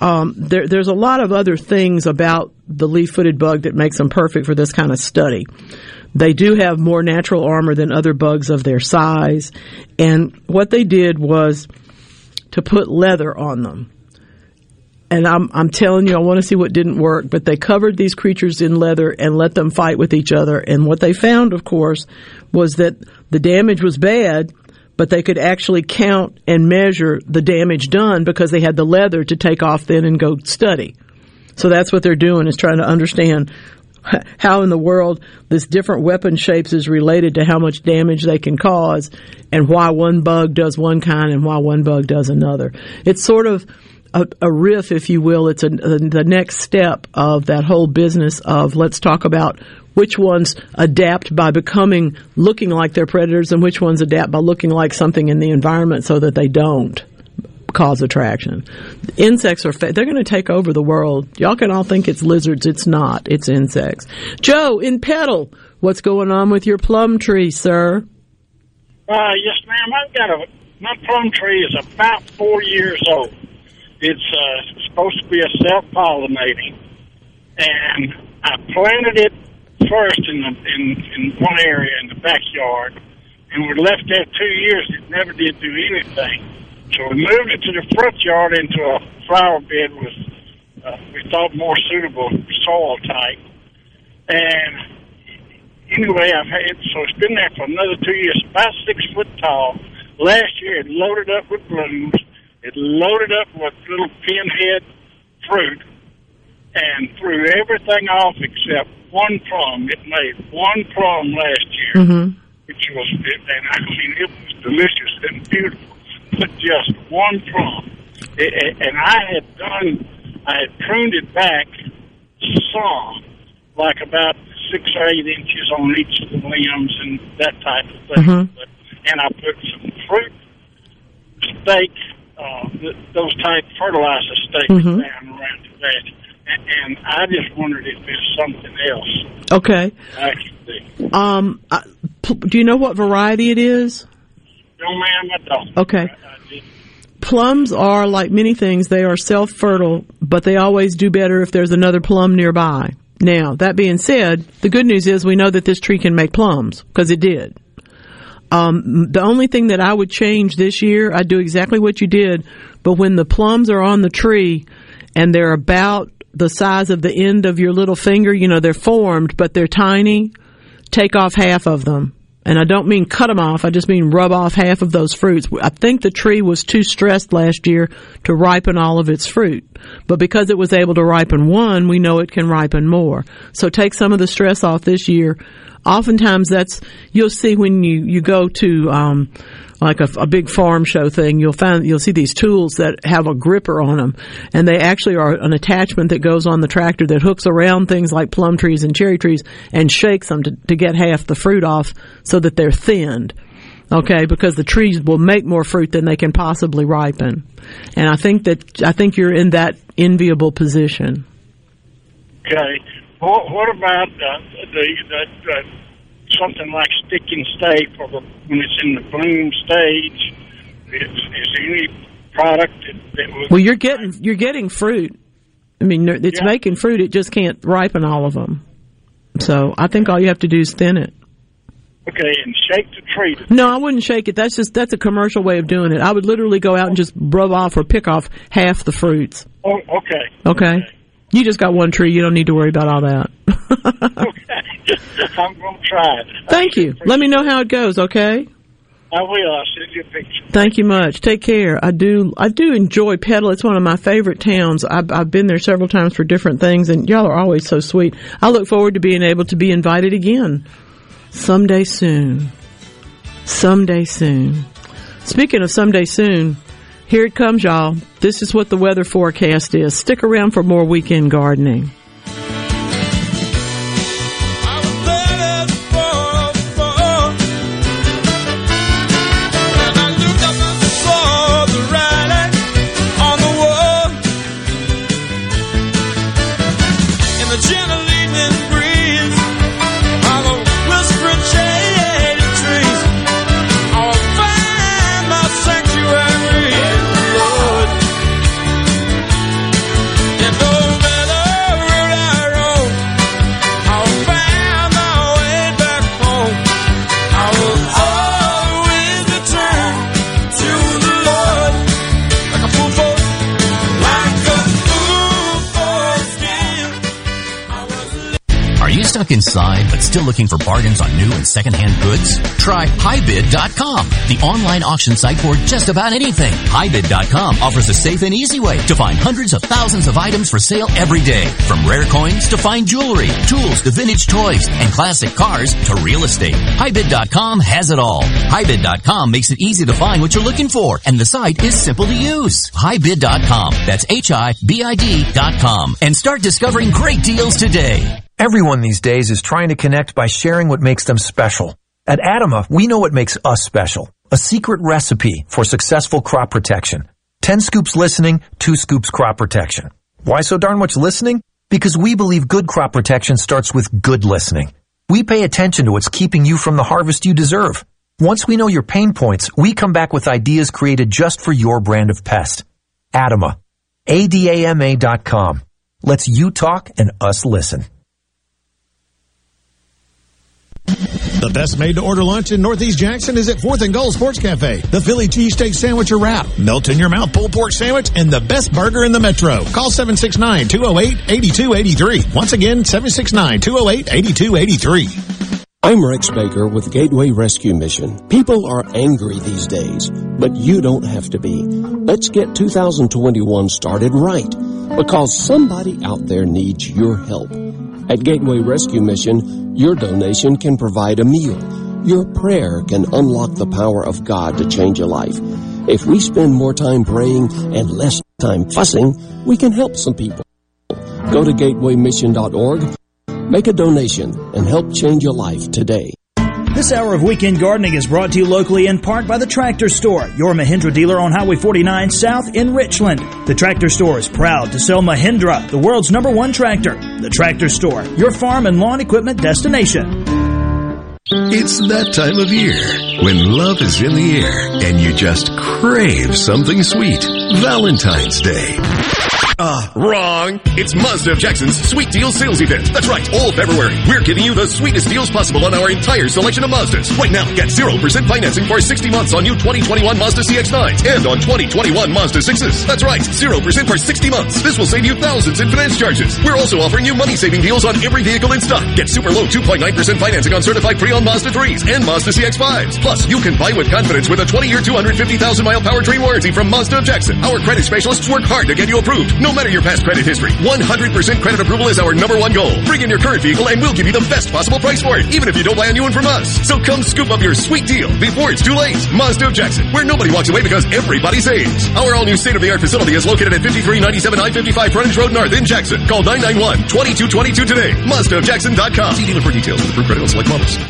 um, there, there's a lot of other things about the leaf-footed bug that makes them perfect for this kind of study. They do have more natural armor than other bugs of their size. And what they did was to put leather on them. And I'm, I'm telling you, I want to see what didn't work, but they covered these creatures in leather and let them fight with each other. And what they found, of course, was that the damage was bad, but they could actually count and measure the damage done because they had the leather to take off then and go study. So that's what they're doing is trying to understand how in the world this different weapon shapes is related to how much damage they can cause and why one bug does one kind and why one bug does another. It's sort of a, a riff, if you will. It's a, a, the next step of that whole business of let's talk about which ones adapt by becoming looking like their predators and which ones adapt by looking like something in the environment so that they don't cause attraction. Insects are fa- they're going to take over the world. Y'all can all think it's lizards. It's not. It's insects. Joe in Petal, what's going on with your plum tree, sir? Uh, yes, ma'am. I've got a my plum tree is about four years old. It's uh, supposed to be a self pollinating, and I planted it first in the in in one area in the backyard, and we left there two years. It never did do anything. So we moved it to the front yard into a flower bed with uh, we thought more suitable soil type, and anyway, I've had so it's been there for another two years, about six foot tall. Last year, it loaded up with blooms. It loaded up with little pinhead fruit, and threw everything off except one plum. It made one plum last year, Mm-hmm. which was, and I mean, it was delicious and beautiful, but just one plum. It, it- and I had done, I had pruned it back some, like about six or eight inches on each of the limbs and that type of thing. Mhm. But, and I put some fruit stake, uh, th- those type fertilizer stakes Mhm. down around the. And, I just wondered if there's something else Okay. I could do. Um, I, p- do you know what variety it is? No, ma'am, I don't. Okay. Plums are like many things, they are self fertile, but they always do better if there's another plum nearby. Now, that being said, the good news is we know that this tree can make plums, because it did. Um, the only thing that I would change this year, I'd do exactly what you did, but when the plums are on the tree and they're about the size of the end of your little finger, you know, they're formed, but they're tiny, take off half of them. And I don't mean cut them off, I just mean rub off half of those fruits. I think the tree was too stressed last year to ripen all of its fruit. But because it was able to ripen one, we know it can ripen more. So take some of the stress off this year. Oftentimes that's, you'll see when you, you go to, um, like a, a big farm show thing, you'll find, you'll see these tools that have a gripper on them. And they actually are an attachment that goes on the tractor that hooks around things like plum trees and cherry trees and shakes them to, to get half the fruit off so that they're thinned. Okay, because the trees will make more fruit than they can possibly ripen. And I think that, I think you're in that enviable position. Okay. What, what about uh, the, the, the something like stick and stay for the when it's in the bloom stage? Is, is there any product that, that would? Well, you're getting, you're getting fruit. I mean, it's Yeah. making fruit, it just can't ripen all of them. So I think all you have to do is thin it. Okay, and shake the tree. No, I wouldn't shake it. That's just that's a commercial way of doing it. I would literally go out and just rub off or pick off half the fruits. Oh, okay. Okay. You just got one tree. You don't need to worry about all that. okay. I'm going to try it. Thank you. Let me know how it goes. Okay. I will. I'll send you a picture. Thank you much. Take care. I do. I do enjoy Petal. It's one of my favorite towns. I've, I've been there several times for different things, and y'all are always so sweet. I look forward to being able to be invited again. Someday soon. Someday soon. Speaking of someday soon, here it comes, y'all. This is what the weather forecast is. Stick around for more weekend gardening. Inside but still looking for bargains on new and secondhand goods? Try HiBid.com, the online auction site for just about anything. HiBid.com offers a safe and easy way to find hundreds of thousands of items for sale every day. From rare coins to fine jewelry, tools to vintage toys, and classic cars to real estate. HiBid.com has it all. HiBid.com makes it easy to find what you're looking for, and the site is simple to use. HiBid.com. That's H-I-B-I-D.com. And start discovering great deals today. Everyone these days is trying to connect by sharing what makes them special. At Adama, we know what makes us special. A secret recipe for successful crop protection. 10 scoops listening, 2 scoops crop protection. Why so darn much listening? Because we believe good crop protection starts with good listening. We pay attention to what's keeping you from the harvest you deserve. Once we know your pain points, we come back with ideas created just for your brand of pest. Adama. A-D-A-M-A dot com. Let's you talk and us listen. The best made to order lunch in Northeast Jackson is at 4th and Gold Sports Cafe. The Philly cheesesteak sandwich or wrap, melt in your mouth pulled pork sandwich, and the best burger in the metro. Call 769-208-8283. Once again, 769-208-8283. I'm Rex Baker with Gateway Rescue Mission. People are angry these days, but you don't have to be. Let's get 2021 started right because somebody out there needs your help. At Gateway Rescue Mission, your donation can provide a meal. Your prayer can unlock the power of God to change a life. If we spend more time praying and less time fussing, we can help some people. Go to gatewaymission.org, make a donation, and help change your life today. This hour of Weekend Gardening is brought to you locally in part by the Tractor Store, your Mahindra dealer on Highway 49 South in Richland. The Tractor Store is proud to sell Mahindra, the world's number one tractor. The Tractor Store, your farm and lawn equipment destination. It's that time of year when love is in the air and you just crave something sweet. Valentine's Day. Ah, wrong. It's Mazda of Jackson's Sweet Deal Sales Event. That's right, all February. We're giving you the sweetest deals possible on our entire selection of Mazdas. Right now, get 0% financing for 60 months on new 2021 Mazda CX-9s and on 2021 Mazda 6s. That's right, 0% for 60 months. This will save you thousands in finance charges. We're also offering you money-saving deals on every vehicle in stock. Get super low 2.9% financing on certified pre-owned Mazda 3s and Mazda CX-5s. Plus, you can buy with confidence with a 20-year, 250,000-mile powertrain warranty from Mazda of Jackson. Our credit specialists work hard to get you approved. No matter your past credit history, 100% credit approval is our number one goal. Bring in your current vehicle and we'll give you the best possible price for it, even if you don't buy a new one from us. So come scoop up your sweet deal before it's too late. Mazda of Jackson, where nobody walks away because everybody saves. Our all-new state-of-the-art facility is located at 5397 I-55 Frontage Road North in Jackson. Call 991-2222 today. MazdaofJackson.com. See dealer for details with approved credit on select models.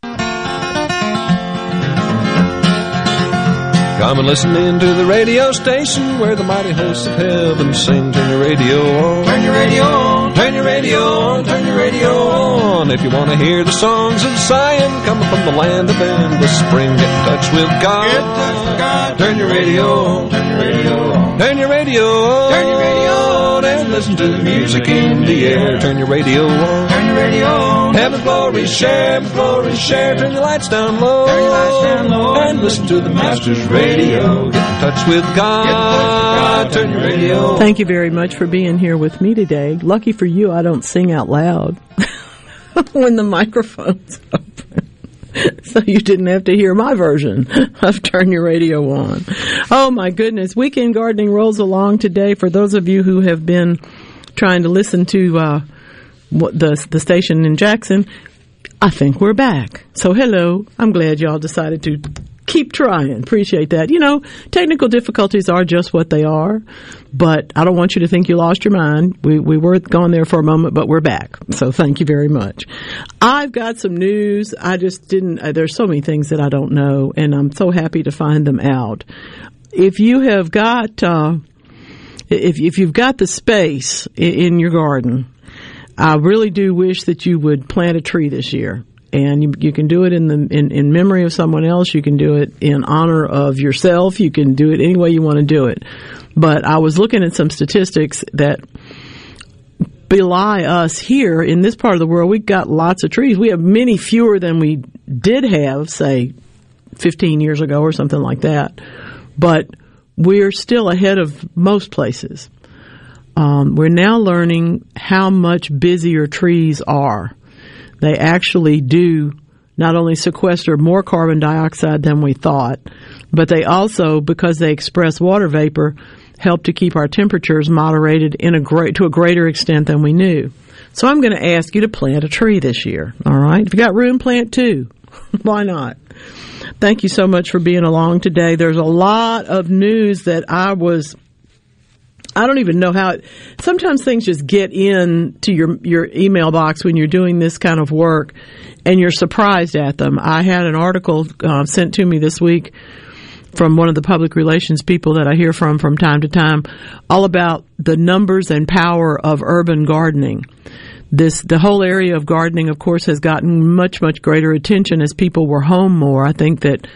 Come and listen in to the radio station where the mighty hosts of heaven sing. Turn your radio on. Turn your radio on. Turn your radio on. Turn your radio on. If you want to hear the songs of Zion coming from the land of endless spring, get in touch with God. Get in touch with God. Turn your radio on. Turn your radio on. Turn your radio on. Turn your radio on. And listen to the music in the air. Turn your radio on. Turn your radio on. Heaven's glory share. Heaven's glory share. Turn your lights down low. Turn your lights down low. And listen to the Master's radio. Get in touch with God. Get in touch with God. Turn your radio. Thank you very much for being here with me today. Lucky for you, I don't sing out loud when the microphone's open. So you didn't have to hear my version of Turn Your Radio On. Oh my goodness. Weekend gardening rolls along today for those of you who have been trying to listen to uh, the the station in Jackson. I think we're back. So hello. I'm glad y'all decided to keep trying. Appreciate that. You know, technical difficulties are just what they are, but I don't want you to think you lost your mind. We we were gone there for a moment, but we're back. So thank you very much. I've got some news. I just didn't. Uh, there's so many things that I don't know, and I'm so happy to find them out. If you have got, uh, if if you've got the space in, in your garden. I really do wish that you would plant a tree this year. And you, you can do it in the in, in memory of someone else. You can do it in honor of yourself. You can do it any way you want to do it. But I was looking at some statistics that belie us here in this part of the world. We've got lots of trees. We have many fewer than we did have, say, 15 years ago or something like that. But we're still ahead of most places. Um, we're now learning how much busier trees are. They actually do not only sequester more carbon dioxide than we thought, but they also, because they express water vapor, help to keep our temperatures moderated in a great, to a greater extent than we knew. So I'm going to ask you to plant a tree this year. All right. If you got room, plant two. Why not? Thank you so much for being along today. There's a lot of news that I was I don't even know how it, sometimes things just get in to your your email box when you're doing this kind of work and you're surprised at them. I had an article uh, sent to me this week from one of the public relations people that I hear from from time to time all about the numbers and power of urban gardening. This the whole area of gardening of course has gotten much much greater attention as people were home more. I think that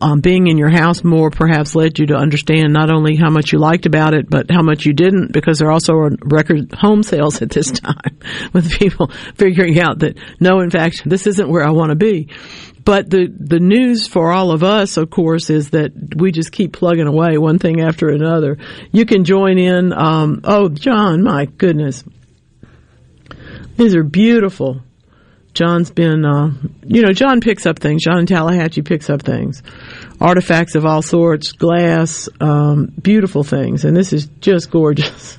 um, being in your house more perhaps led you to understand not only how much you liked about it, but how much you didn't, because there also are record home sales at this time with people figuring out that no, in fact, this isn't where I want to be. But the, the news for all of us, of course, is that we just keep plugging away one thing after another. You can join in. Um, oh, John, my goodness. These are beautiful. John's been, uh, you know, John picks up things. John in Tallahatchie picks up things, artifacts of all sorts, glass, um, beautiful things, and this is just gorgeous.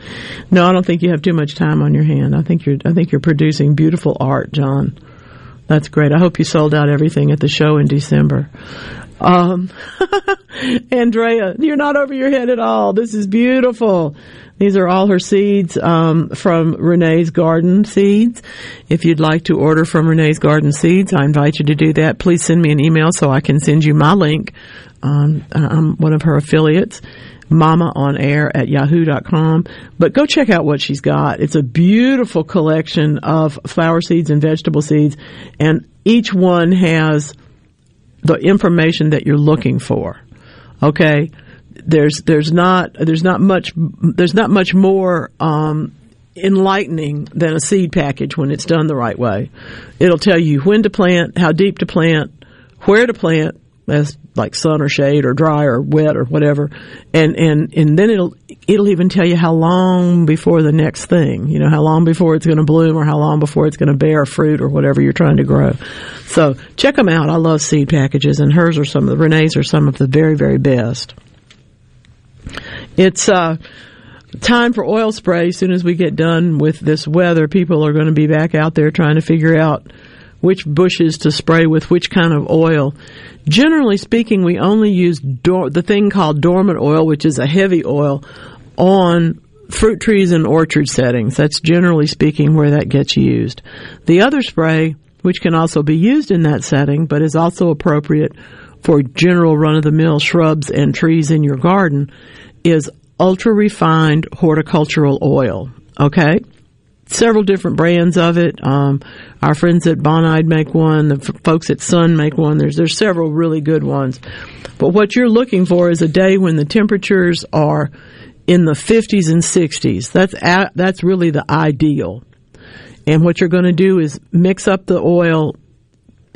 no, I don't think you have too much time on your hand. I think you're, I think you're producing beautiful art, John. That's great. I hope you sold out everything at the show in December. Um, Andrea, you're not over your head at all. This is beautiful. These are all her seeds um, from Renee's Garden Seeds. If you'd like to order from Renee's Garden Seeds, I invite you to do that. Please send me an email so I can send you my link. Um, I'm one of her affiliates mama on air at yahoo.com. But go check out what she's got. It's a beautiful collection of flower seeds and vegetable seeds, and each one has the information that you're looking for. Okay? There's there's not there's not much there's not much more um, enlightening than a seed package when it's done the right way. It'll tell you when to plant, how deep to plant, where to plant, as like sun or shade or dry or wet or whatever, and and and then it'll it'll even tell you how long before the next thing, you know, how long before it's going to bloom or how long before it's going to bear fruit or whatever you're trying to grow. So check them out. I love seed packages, and hers are some of the Renee's are some of the very very best. It's uh time for oil spray. As soon as we get done with this weather, people are going to be back out there trying to figure out which bushes to spray with which kind of oil. Generally speaking, we only use dor- the thing called dormant oil, which is a heavy oil, on fruit trees and orchard settings. That's generally speaking where that gets used. The other spray, which can also be used in that setting, but is also appropriate for general run of the mill shrubs and trees in your garden is ultra refined horticultural oil. Okay? Several different brands of it. Um, our friends at Bonide make one. The f- folks at Sun make one. There's there's several really good ones. But what you're looking for is a day when the temperatures are in the 50s and 60s. That's a, that's really the ideal. And what you're going to do is mix up the oil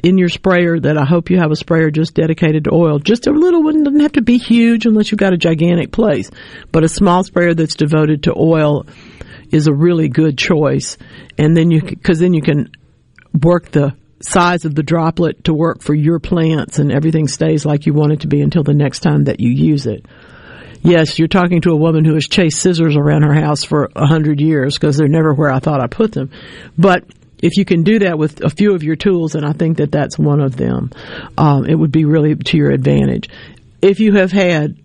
in your sprayer that I hope you have a sprayer just dedicated to oil. Just a little one doesn't have to be huge unless you've got a gigantic place, but a small sprayer that's devoted to oil is a really good choice. And then you, cause then you can work the size of the droplet to work for your plants and everything stays like you want it to be until the next time that you use it. Yes, you're talking to a woman who has chased scissors around her house for a hundred years because they're never where I thought I put them. But if you can do that with a few of your tools, and I think that that's one of them, um, it would be really to your advantage. If you have had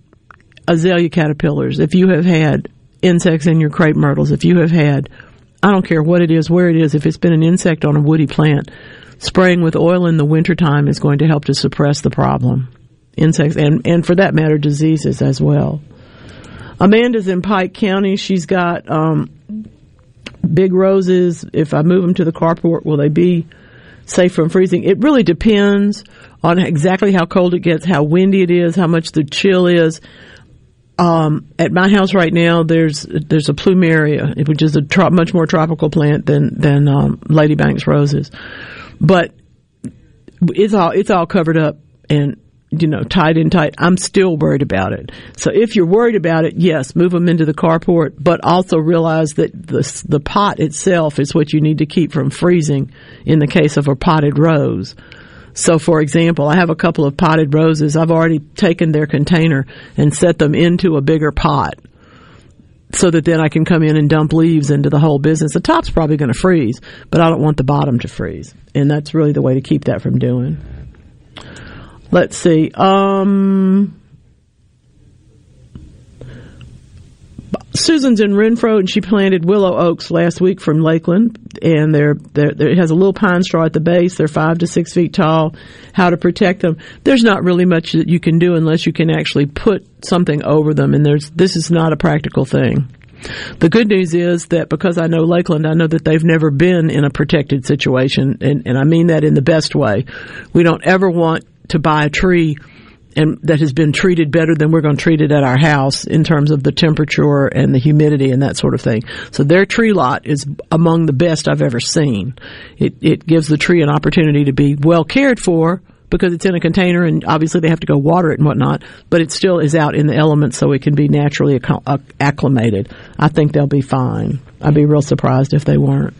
azalea caterpillars, if you have had insects in your crepe myrtles, if you have had, I don't care what it is, where it is, if it's been an insect on a woody plant, spraying with oil in the wintertime is going to help to suppress the problem. Insects and, and for that matter, diseases as well. Amanda's in Pike County. She's got um, big roses. If I move them to the carport, will they be safe from freezing? It really depends on exactly how cold it gets, how windy it is, how much the chill is. Um, at my house right now, there's there's a plumeria, which is a tro- much more tropical plant than than um, Lady Banks roses, but it's all it's all covered up and you know tied in tight. I'm still worried about it. So if you're worried about it, yes, move them into the carport, but also realize that the the pot itself is what you need to keep from freezing. In the case of a potted rose. So, for example, I have a couple of potted roses. I've already taken their container and set them into a bigger pot so that then I can come in and dump leaves into the whole business. The top's probably going to freeze, but I don't want the bottom to freeze. And that's really the way to keep that from doing. Let's see. Um, Susan's in Renfro, and she planted willow oaks last week from Lakeland, and they're, they're, they're, it has a little pine straw at the base. They're five to six feet tall. How to protect them? There's not really much that you can do unless you can actually put something over them, and there's this is not a practical thing. The good news is that because I know Lakeland, I know that they've never been in a protected situation, and, and I mean that in the best way. We don't ever want to buy a tree and that has been treated better than we're going to treat it at our house in terms of the temperature and the humidity and that sort of thing. So their tree lot is among the best I've ever seen. It it gives the tree an opportunity to be well cared for because it's in a container and obviously they have to go water it and whatnot, but it still is out in the elements so it can be naturally acclimated. I think they'll be fine. I'd be real surprised if they weren't.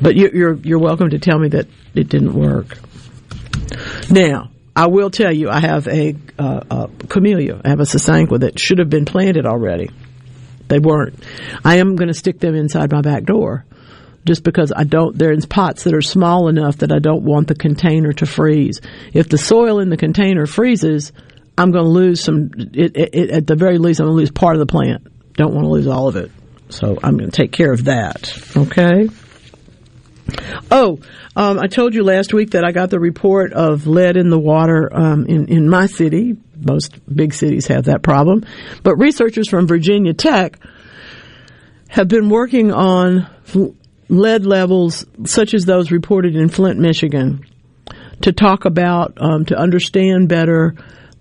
But you, you're you're welcome to tell me that it didn't work. Now, I will tell you, I have a, uh, a camellia. I have a sasanqua that should have been planted already. They weren't. I am going to stick them inside my back door just because I don't, they're in pots that are small enough that I don't want the container to freeze. If the soil in the container freezes, I'm going to lose some, it, it, it, at the very least, I'm going to lose part of the plant. Don't want to lose all of it. So I'm going to take care of that. Okay? Oh, um, I told you last week that I got the report of lead in the water um, in in my city. Most big cities have that problem, but researchers from Virginia Tech have been working on lead levels such as those reported in Flint, Michigan, to talk about um, to understand better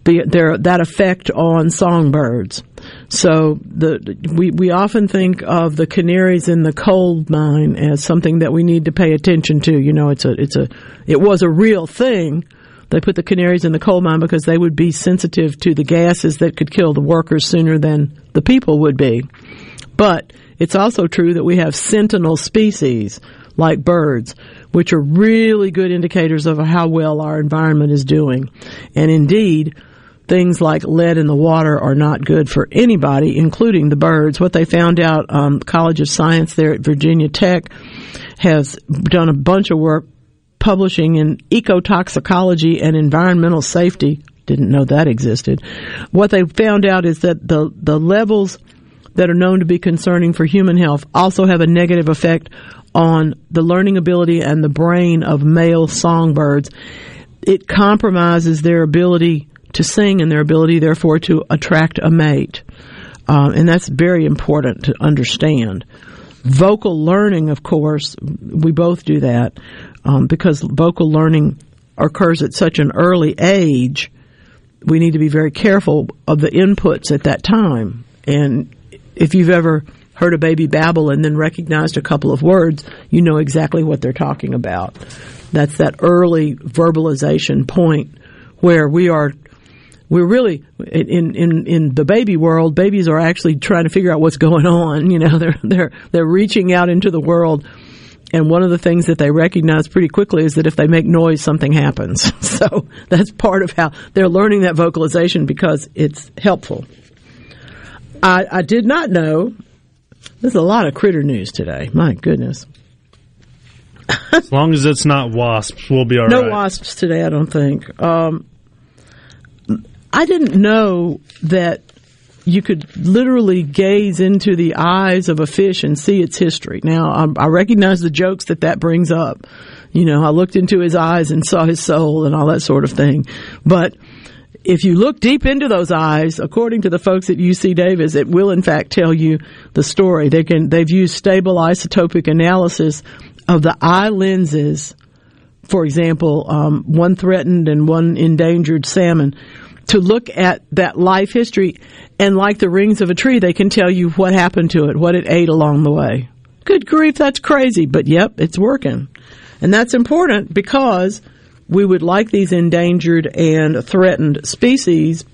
the, their that effect on songbirds. So the we we often think of the canaries in the coal mine as something that we need to pay attention to. You know, it's a it's a it was a real thing. They put the canaries in the coal mine because they would be sensitive to the gases that could kill the workers sooner than the people would be. But it's also true that we have sentinel species like birds, which are really good indicators of how well our environment is doing. And indeed, things like lead in the water are not good for anybody, including the birds. What they found out, um, College of Science there at Virginia Tech has done a bunch of work publishing in ecotoxicology and environmental safety. Didn't know that existed. What they found out is that the, the levels that are known to be concerning for human health also have a negative effect on the learning ability and the brain of male songbirds it compromises their ability to sing and their ability, therefore, to attract a mate. Uh, and that's very important to understand. Vocal learning, of course, we both do that um, because vocal learning occurs at such an early age. We need to be very careful of the inputs at that time. And if you've ever heard a baby babble and then recognized a couple of words, you know exactly what they're talking about. That's that early verbalization point where we are we're really in in in the baby world babies are actually trying to figure out what's going on you know they're they're they're reaching out into the world. And one of the things that they recognize pretty quickly is that if they make noise something happens. So that's part of how they're learning that vocalization because it's helpful. I i did not know there's a lot of critter news today. My goodness. As long as it's not wasps, we'll be all no right. wasps today, I don't think. Um, I didn't know that you could literally gaze into the eyes of a fish and see its history. Now, I, I recognize the jokes that that brings up. You know, I looked into his eyes and saw his soul and all that sort of thing. But if you look deep into those eyes, according to the folks at UC Davis, it will in fact tell you the story. They can, they've used stable isotopic analysis of the eye lenses, for example, um, one threatened and one endangered salmon, to look at that life history. And like the rings of a tree, they can tell you what happened to it, what it ate along the way. Good grief, that's crazy, but yep, it's working. And that's important because we would like these endangered and threatened species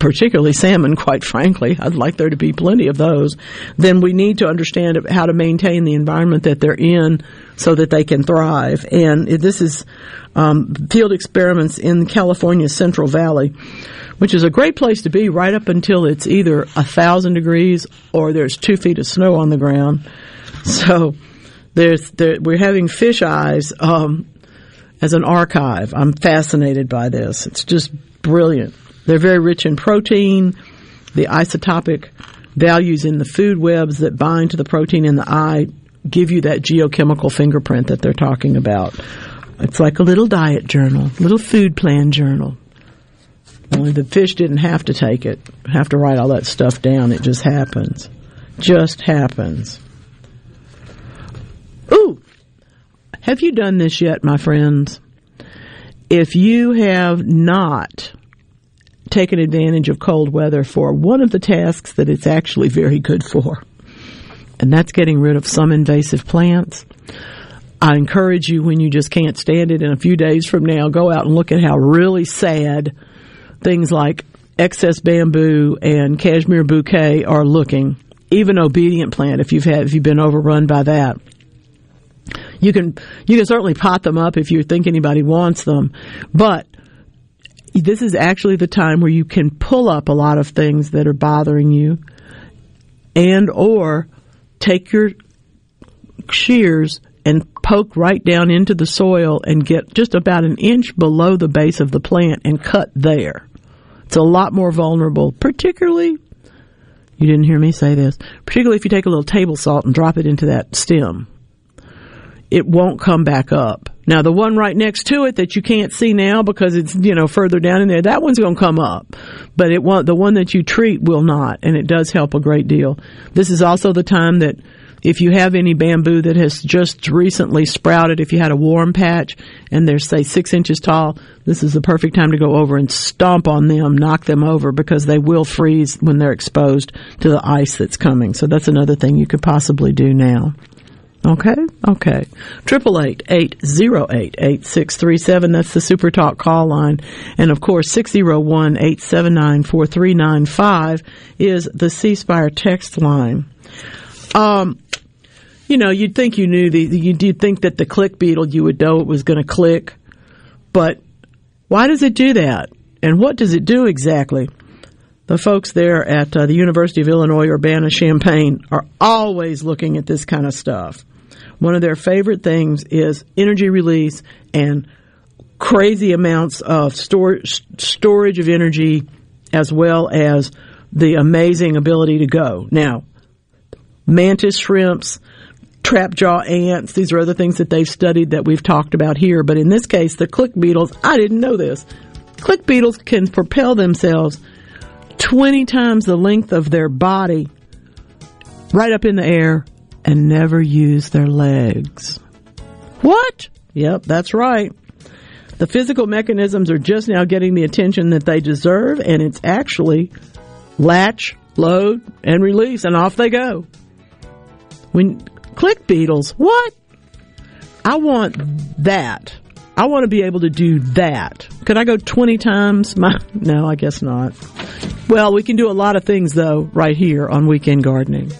particularly salmon, quite frankly, I'd like there to be plenty of those, then we need to understand how to maintain the environment that they're in so that they can thrive. And this is um, field experiments in California's Central Valley, which is a great place to be right up until it's either a thousand degrees or there's two feet of snow on the ground. So there's there, we're having fish eyes um, as an archive. I'm fascinated by this. It's just brilliant. They're very rich in protein. The isotopic values in the food webs that bind to the protein in the eye give you that geochemical fingerprint that they're talking about. It's like a little diet journal, little food plan journal. Only the fish didn't have to take it, have to write all that stuff down. It just happens. Just happens. Ooh, have you done this yet, my friends? If you have not taken advantage of cold weather for one of the tasks that it's actually very good for, and that's getting rid of some invasive plants. I encourage you when you just can't stand it in a few days from now, go out and look at how really sad things like excess bamboo and cashmere bouquet are looking. Even obedient plant, if you've had, if you've been overrun by that. You can, you can certainly pot them up if you think anybody wants them, but this is actually the time where you can pull up a lot of things that are bothering you and or take your shears and poke right down into the soil and get just about an inch below the base of the plant and cut there. It's a lot more vulnerable, particularly, you didn't hear me say this, particularly if you take a little table salt and drop it into that stem. It won't come back up. Now the one right next to it that you can't see now because it's, you know, further down in there, that one's going to come up. But it won't, the one that you treat will not, and it does help a great deal. This is also the time that if you have any bamboo that has just recently sprouted, if you had a warm patch and they're say six inches tall, this is the perfect time to go over and stomp on them, knock them over because they will freeze when they're exposed to the ice that's coming. So that's another thing you could possibly do now. Okay, okay. Triple eight eight zero eight eight six three seven. That's the Super Talk call line, and of course six zero one eight seven nine four three nine five is the C Spire text line. Um, you know, you'd think you knew the, you'd think that the click beetle, you would know it was going to click, but why does it do that? And what does it do exactly? The folks there at uh, the University of Illinois Urbana-Champaign are always looking at this kind of stuff. One of their favorite things is energy release and crazy amounts of storage, storage of energy as well as the amazing ability to go. Now, mantis shrimps, trap jaw ants. These are other things that they've studied that we've talked about here. But in this case, the click beetles, I didn't know this. Click beetles can propel themselves 20 times the length of their body right up in the air and never use their legs. What? Yep, that's right. The physical mechanisms are just now getting the attention that they deserve, and it's actually latch, load, and release, and off they go. When click beetles, what? I want that. I want to be able to do that. Could I go 20 times? My, no, I guess not. Well, we can do a lot of things though right here on Weekend Gardening.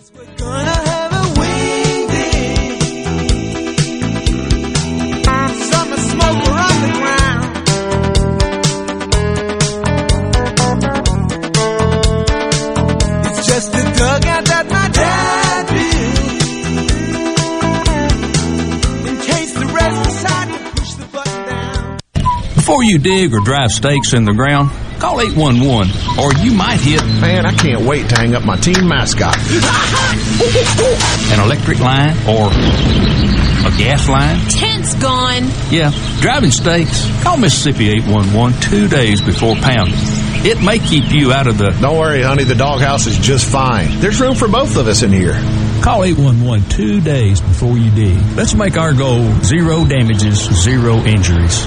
Before you dig or drive stakes in the ground, call 811 or you might hit. Man, I can't wait to hang up my team mascot. an electric line or a gas line. Tent's gone. Yeah, driving stakes. Call Mississippi 811 two days before pounding. It may keep you out of the. Don't worry, honey, the doghouse is just fine. There's room for both of us in here. Call 811 two days before you dig. Let's make our goal zero damages, zero injuries.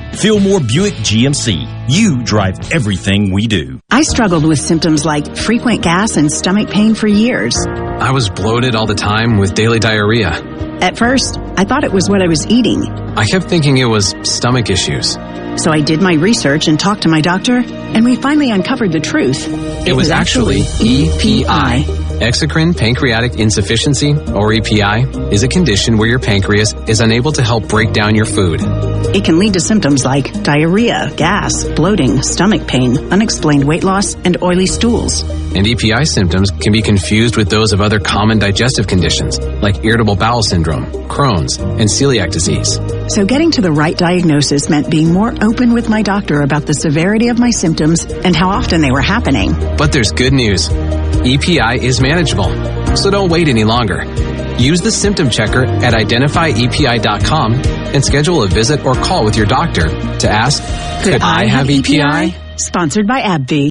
Fillmore Buick GMC. You drive everything we do. I struggled with symptoms like frequent gas and stomach pain for years. I was bloated all the time with daily diarrhea. At first, I thought it was what I was eating. I kept thinking it was stomach issues. So I did my research and talked to my doctor, and we finally uncovered the truth. It, it was, was, actually EPI. Exocrine pancreatic insufficiency, or EPI, is a condition where your pancreas is unable to help break down your food. It can lead to symptoms like diarrhea, gas, bloating, stomach pain, unexplained weight loss, and oily stools. And EPI symptoms can be confused with those of other common digestive conditions, like irritable bowel syndrome, Crohn's, and celiac disease. So getting to the right diagnosis meant being more open with my doctor about the severity of my symptoms and how often they were happening. But there's good news. EPI is manageable, so don't wait any longer. Use the symptom checker at identifyepi.com and schedule a visit or call with your doctor to ask, Could, Could I, I, have EPI? EPI? Sponsored by AbbVie.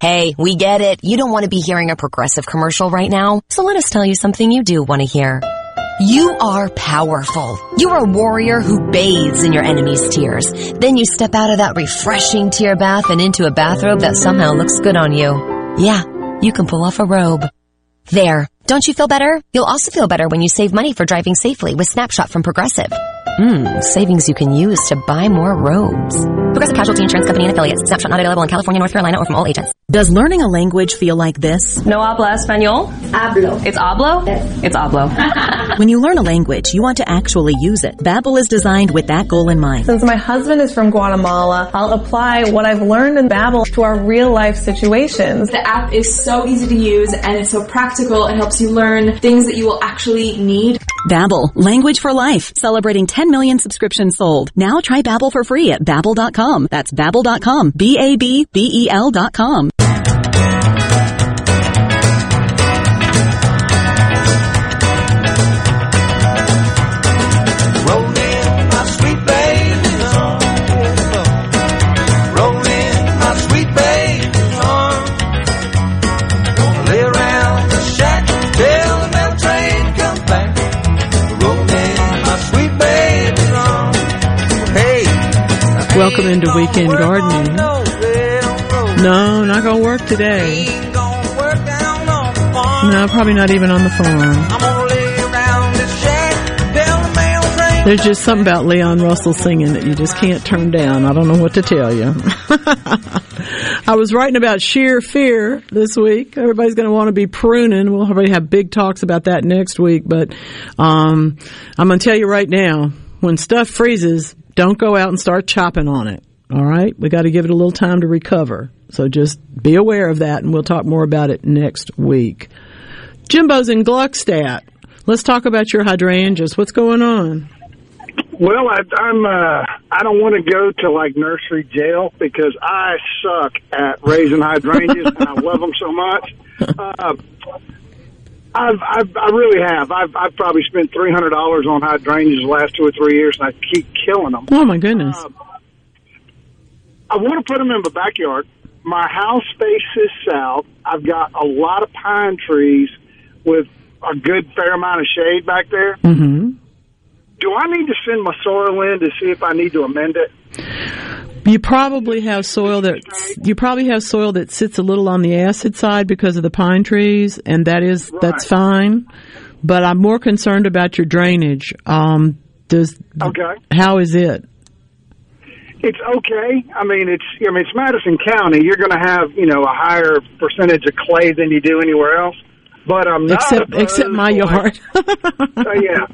Hey, we get it. You don't want to be hearing a progressive commercial right now, so let us tell you something you do want to hear. You are powerful. You are a warrior who bathes in your enemy's tears. Then you step out of that refreshing tear bath and into a bathrobe that somehow looks good on you. Yeah, you can pull off a robe. There. Don't you feel better? You'll also feel better when you save money for driving safely with Snapshot from Progressive. Mmm, savings you can use to buy more robes. Progressive Casualty Insurance Company and affiliates. Snapshot not available in California, North Carolina, or from all agents. Does learning a language feel like this? No habla español? Hablo. It's hablo? Yes. It's hablo. when you learn a language, you want to actually use it. Babbel is designed with that goal in mind. Since my husband is from Guatemala, I'll apply what I've learned in Babbel to our real life situations. The app is so easy to use and it's so practical. It helps you learn things that you will actually need. Babbel, language for life, celebrating 10 million subscriptions sold. Now try Babbel for free at babbel.com. That's babbel.com. B A B B E L dot. Welcome into weekend gardening. No, not gonna work today. No, probably not even on the farm. There's just something about Leon Russell singing that you just can't turn down. I don't know what to tell you. I was writing about sheer fear this week. Everybody's going to want to be pruning. We'll probably have big talks about that next week, but um, I'm going to tell you right now, when stuff freezes, don't go out and start chopping on it. All right, we got to give it a little time to recover. So just be aware of that, and we'll talk more about it next week. Jimbo's in Gluckstadt. Let's talk about your hydrangeas. What's going on? Well, I, I'm. Uh, I don't want to go to like nursery jail because I suck at raising hydrangeas, and I love them so much. Uh, I've, I've, I really have. I've, I've probably spent three hundred dollars on hydrangeas the last two or three years, and I keep killing them. Oh my goodness! Uh, I want to put them in my backyard. My house faces south. I've got a lot of pine trees with a good fair amount of shade back there. Mm-hmm. Do I need to send my soil in to see if I need to amend it? You probably have soil that you probably have soil that sits a little on the acid side because of the pine trees, and that is that's fine. But I'm more concerned about your drainage. Um, does Okay. how is it? It's okay. I mean, it's I mean it's Madison County. You're going to have you know a higher percentage of clay than you do anywhere else. But I'm not Except except my yard. like- uh, yeah.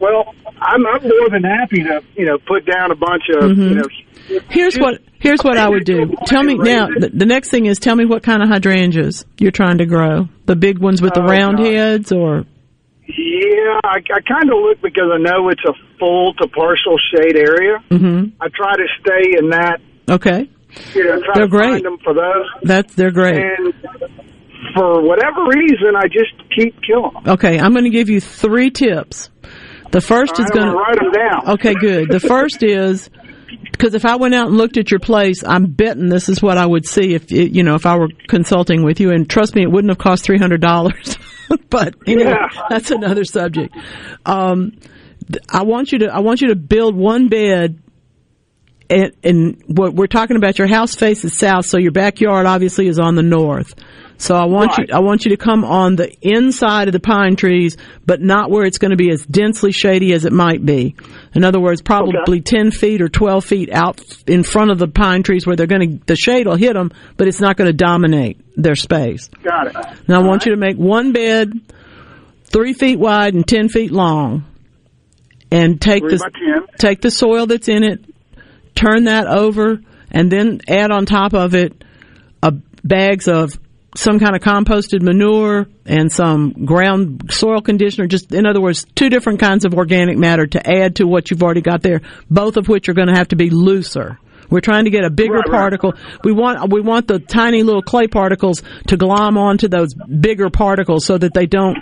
Well, I'm, I'm more than happy to you know put down a bunch of Mhm. you know. Here's what here's what I would do. Tell me now. The, the next thing is tell me what kind of hydrangeas you're trying to grow. The big ones with the Oh, round God. heads, or Yeah, I, I kind of look because I know it's a full to partial shade area. hmm I try to stay in that. okay, You know, try They're to great. find them for those. that they're great. And for whatever reason, I just keep killing them. Okay, I'm going to give you three tips. The first is going gonna write 'em down. Okay, good. The first is because if I went out and looked at your place, I'm betting this is what I would see if it, you know if I were consulting with you. And trust me, it wouldn't have cost three hundred dollars. but anyway, Yeah. that's another subject. Um, I want you to I want you to build one bed. And, and what we're talking about, your house faces south, so your backyard obviously is on the north. So I want you, I want you to come on the inside of the pine trees, but not where it's going to be as densely shady as it might be. In other words, probably 10 feet or 12 feet out in front of the pine trees where they're going to, the shade will hit them, but it's not going to dominate their space. Got it. Now I want you to make one bed three feet wide and 10 feet long and take the, take the soil that's in it, turn that over, and then add on top of it a bags of some kind of composted manure and some ground soil conditioner. Just in other words, two different kinds of organic matter to add to what you've already got there. Both of which are going to have to be looser. We're trying to get a bigger Right, right. particle. We want we want the tiny little clay particles to glom onto those bigger particles so that they don't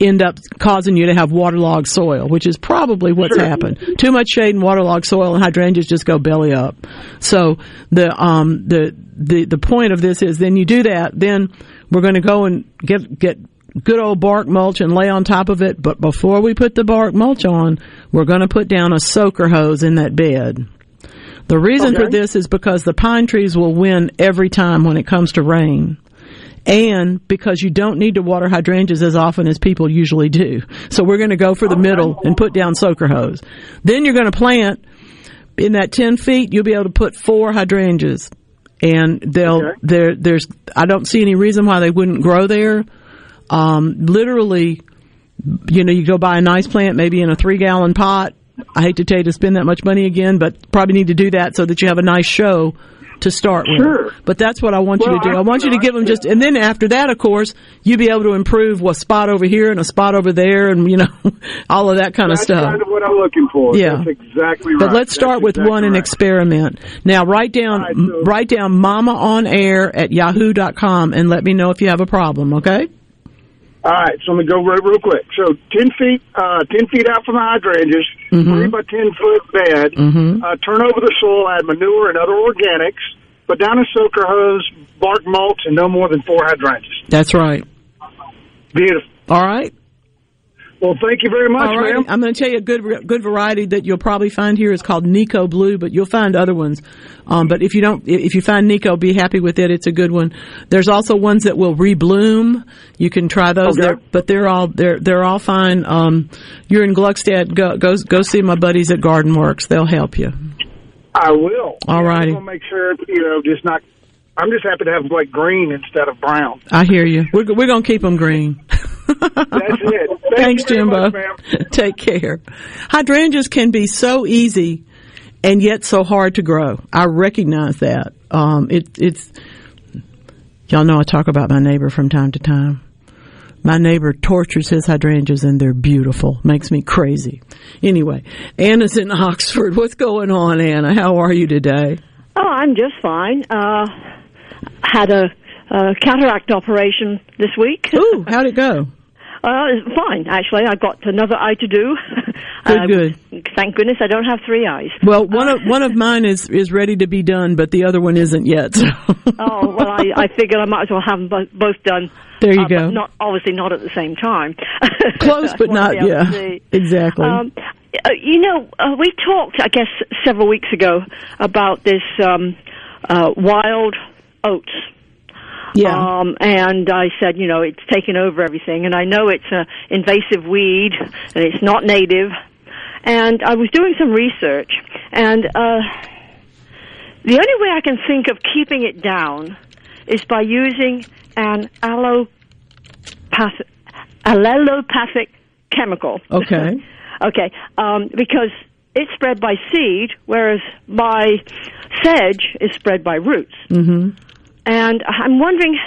end up causing you to have waterlogged soil, which is probably what's happened. Too much shade and waterlogged soil and hydrangeas just go belly up. So the um the the the point of this is then you do that, then we're going to go and get get good old bark mulch and lay on top of it. But before we put the bark mulch on, we're going to put down a soaker hose in that bed. The reason for this is because the pine trees will win every time when it comes to rain. And because you don't need to water hydrangeas as often as people usually do. So we're going to go for the middle and put down soaker hose. Then you're going to plant in that 10 feet, you'll be able to put four hydrangeas. And they'll, there, there's, I don't see any reason why they wouldn't grow there. Um, literally, you know, you go buy a nice plant, maybe in a three gallon pot. I hate to tell you to spend that much money again, but probably need to do that so that you have a nice show to start with. Sure. But that's what I want you to do. I want you to give them just, and then after that, of course, you be able to improve a spot over here and a spot over there, and you know, all of that kind of That's stuff. kind of what I'm looking for. Yeah. That's exactly right. But let's start That's with exactly one and right. experiment. Now write down m- write down mama on air at yahoo.com and let me know if you have a problem, okay? All right, so I'm gonna go real, real quick. So ten feet, uh, ten feet out from the hydrangeas, Mhm. three by ten foot bed. Mhm. Uh, turn over the soil, add manure and other organics. Put down a soaker hose, bark mulch, and no more than four hydrangeas. That's right. Beautiful. All right. Well, thank you very much, right. ma'am. I'm going to tell you a good good variety that you'll probably find here is called Nikko Blue, but you'll find other ones. Um, but if you don't, if you find Nikko, be happy with it. It's a good one. There's also ones that will rebloom. You can try those. Okay. They're, but they're all they're they're all fine. Um, you're in Gluckstadt. Go go go see my buddies at Garden Works. They'll help you. I will. All righty. I'm make sure you know, just not. I'm just happy to have them like green instead of brown. I hear you. We're we're gonna keep them green. That's it. Thank Thanks, you Jimbo. much. Take care. Hydrangeas can be so easy and yet so hard to grow. I recognize that. Um, it, it's y'all know I talk about my neighbor from time to time. My neighbor tortures his hydrangeas and they're beautiful. Makes me crazy. Anyway, Anna's in Oxford. What's going on, Anna? How are you today? Oh, I'm just fine. Uh, had a, a cataract operation this week. Ooh, how'd it go? Uh, fine, actually. I've got another eye to do. Good, Uh, good. Thank goodness I don't have three eyes. Well, one of one of mine is is ready to be done, but the other one isn't yet. So. oh, well, I, I figured I might as well have them both, done. There you uh, go. Not obviously not at the same time. Close, but not. Yeah, exactly. Um, uh, you know, uh, we talked, I guess, several weeks ago about this um, uh, wild oats. Yeah. Um, and I said, you know, it's taken over everything, and I know it's an invasive weed, and it's not native. And I was doing some research, and uh, the only way I can think of keeping it down is by using an allopathic, allelopathic chemical. Okay. Okay, um, because it's spread by seed, whereas my sedge is spread by roots. hmm And I'm wondering,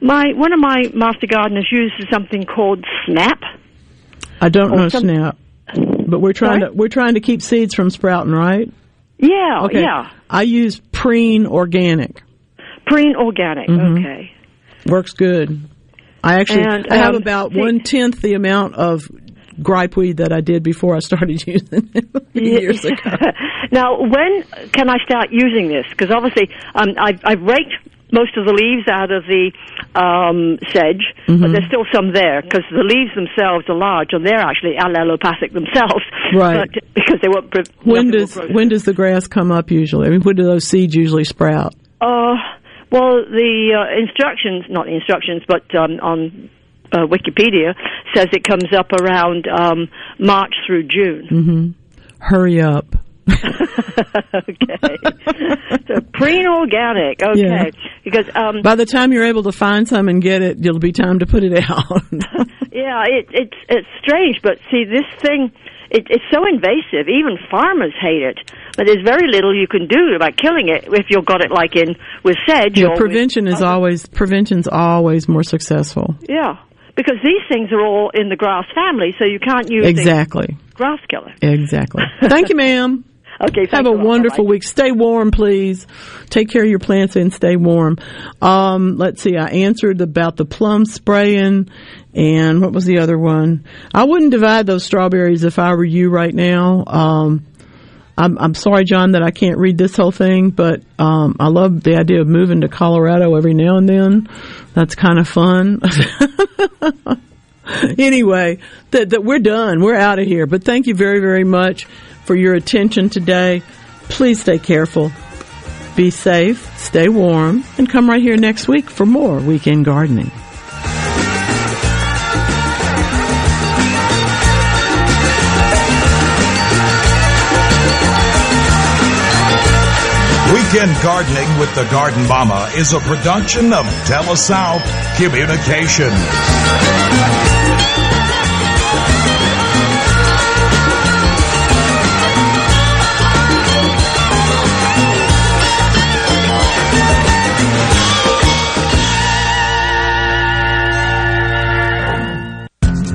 my one of my master gardeners uses something called Snap. I don't know some- snap, but we're trying to we're trying to keep seeds from sprouting, right? Yeah, Okay. yeah, I use Preen Organic. Preen Organic. Mhm. Okay. Works good. I actually And, I have um, about one tenth the amount of gripe weed that I did before I started using it years ago. now, when can I start using this? Because obviously, um, I've, I've raked most of the leaves out of the um, sedge, but Mhm. there's still some there because the leaves themselves are large and they're actually allelopathic themselves. Right. But because they won't. When does when does the grass come up usually? I mean, when do those seeds usually sprout? Uh, well, the uh, instructions, not the instructions, but um, on uh, Wikipedia says it comes up around um, March through June. hmm Hurry up. okay. so preen organic. Okay. Yeah. Because um, By the time you're able to find some and get it, it'll be time to put it out. yeah, it, it's it's strange, but see this thing. It, it's so invasive. Even farmers hate it. But there's very little you can do about killing it if you've got it like in with sedge. yeah, or with- prevention is always prevention's always more successful. Yeah, because these things are all in the grass family, so you can't use Exactly. grass killer. Exactly. Thank you, ma'am. Okay, Have a a wonderful Bye-bye. week. Stay warm, please. Take care of your plants and stay warm. Um, let's see. I answered about the plum spraying and what was the other one? I wouldn't divide those strawberries if I were you right now. Um, I'm, I'm sorry, John, that I can't read this whole thing, but um, I love the idea of moving to Colorado every now and then. That's kind of fun. anyway, that, that we're done. We're out of here. But thank you very, very much for your attention today. Please stay careful. Be safe, stay warm, and come right here next week for more weekend gardening. Weekend Gardening with the Garden Mama is a production of TeleSouth Communications.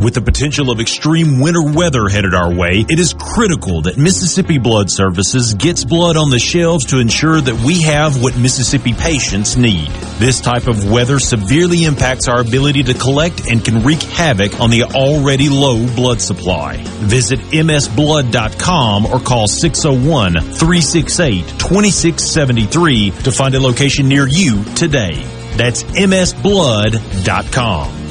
With the potential of extreme winter weather headed our way, it is critical that Mississippi Blood Services gets blood on the shelves to ensure that we have what Mississippi patients need. This type of weather severely impacts our ability to collect and can wreak havoc on the already low blood supply. Visit msblood.com or call 601-368-2673 to find a location near you today. That's msblood.com.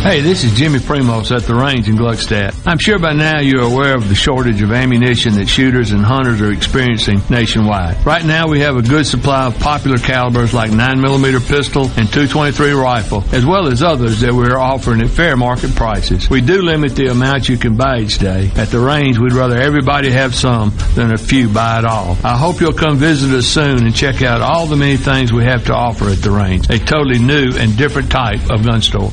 Hey, this is Jimmy Primos at the range in Gluckstadt. I'm sure by now you're aware of the shortage of ammunition that shooters and hunters are experiencing nationwide. Right now we have a good supply of popular calibers like 9mm pistol and 223 rifle, as well as others that we're offering at fair market prices. We do limit the amount you can buy each day. At the range, we'd rather everybody have some than a few buy it all. I hope you'll come visit us soon and check out all the many things we have to offer at the range. A totally new and different type of gun store.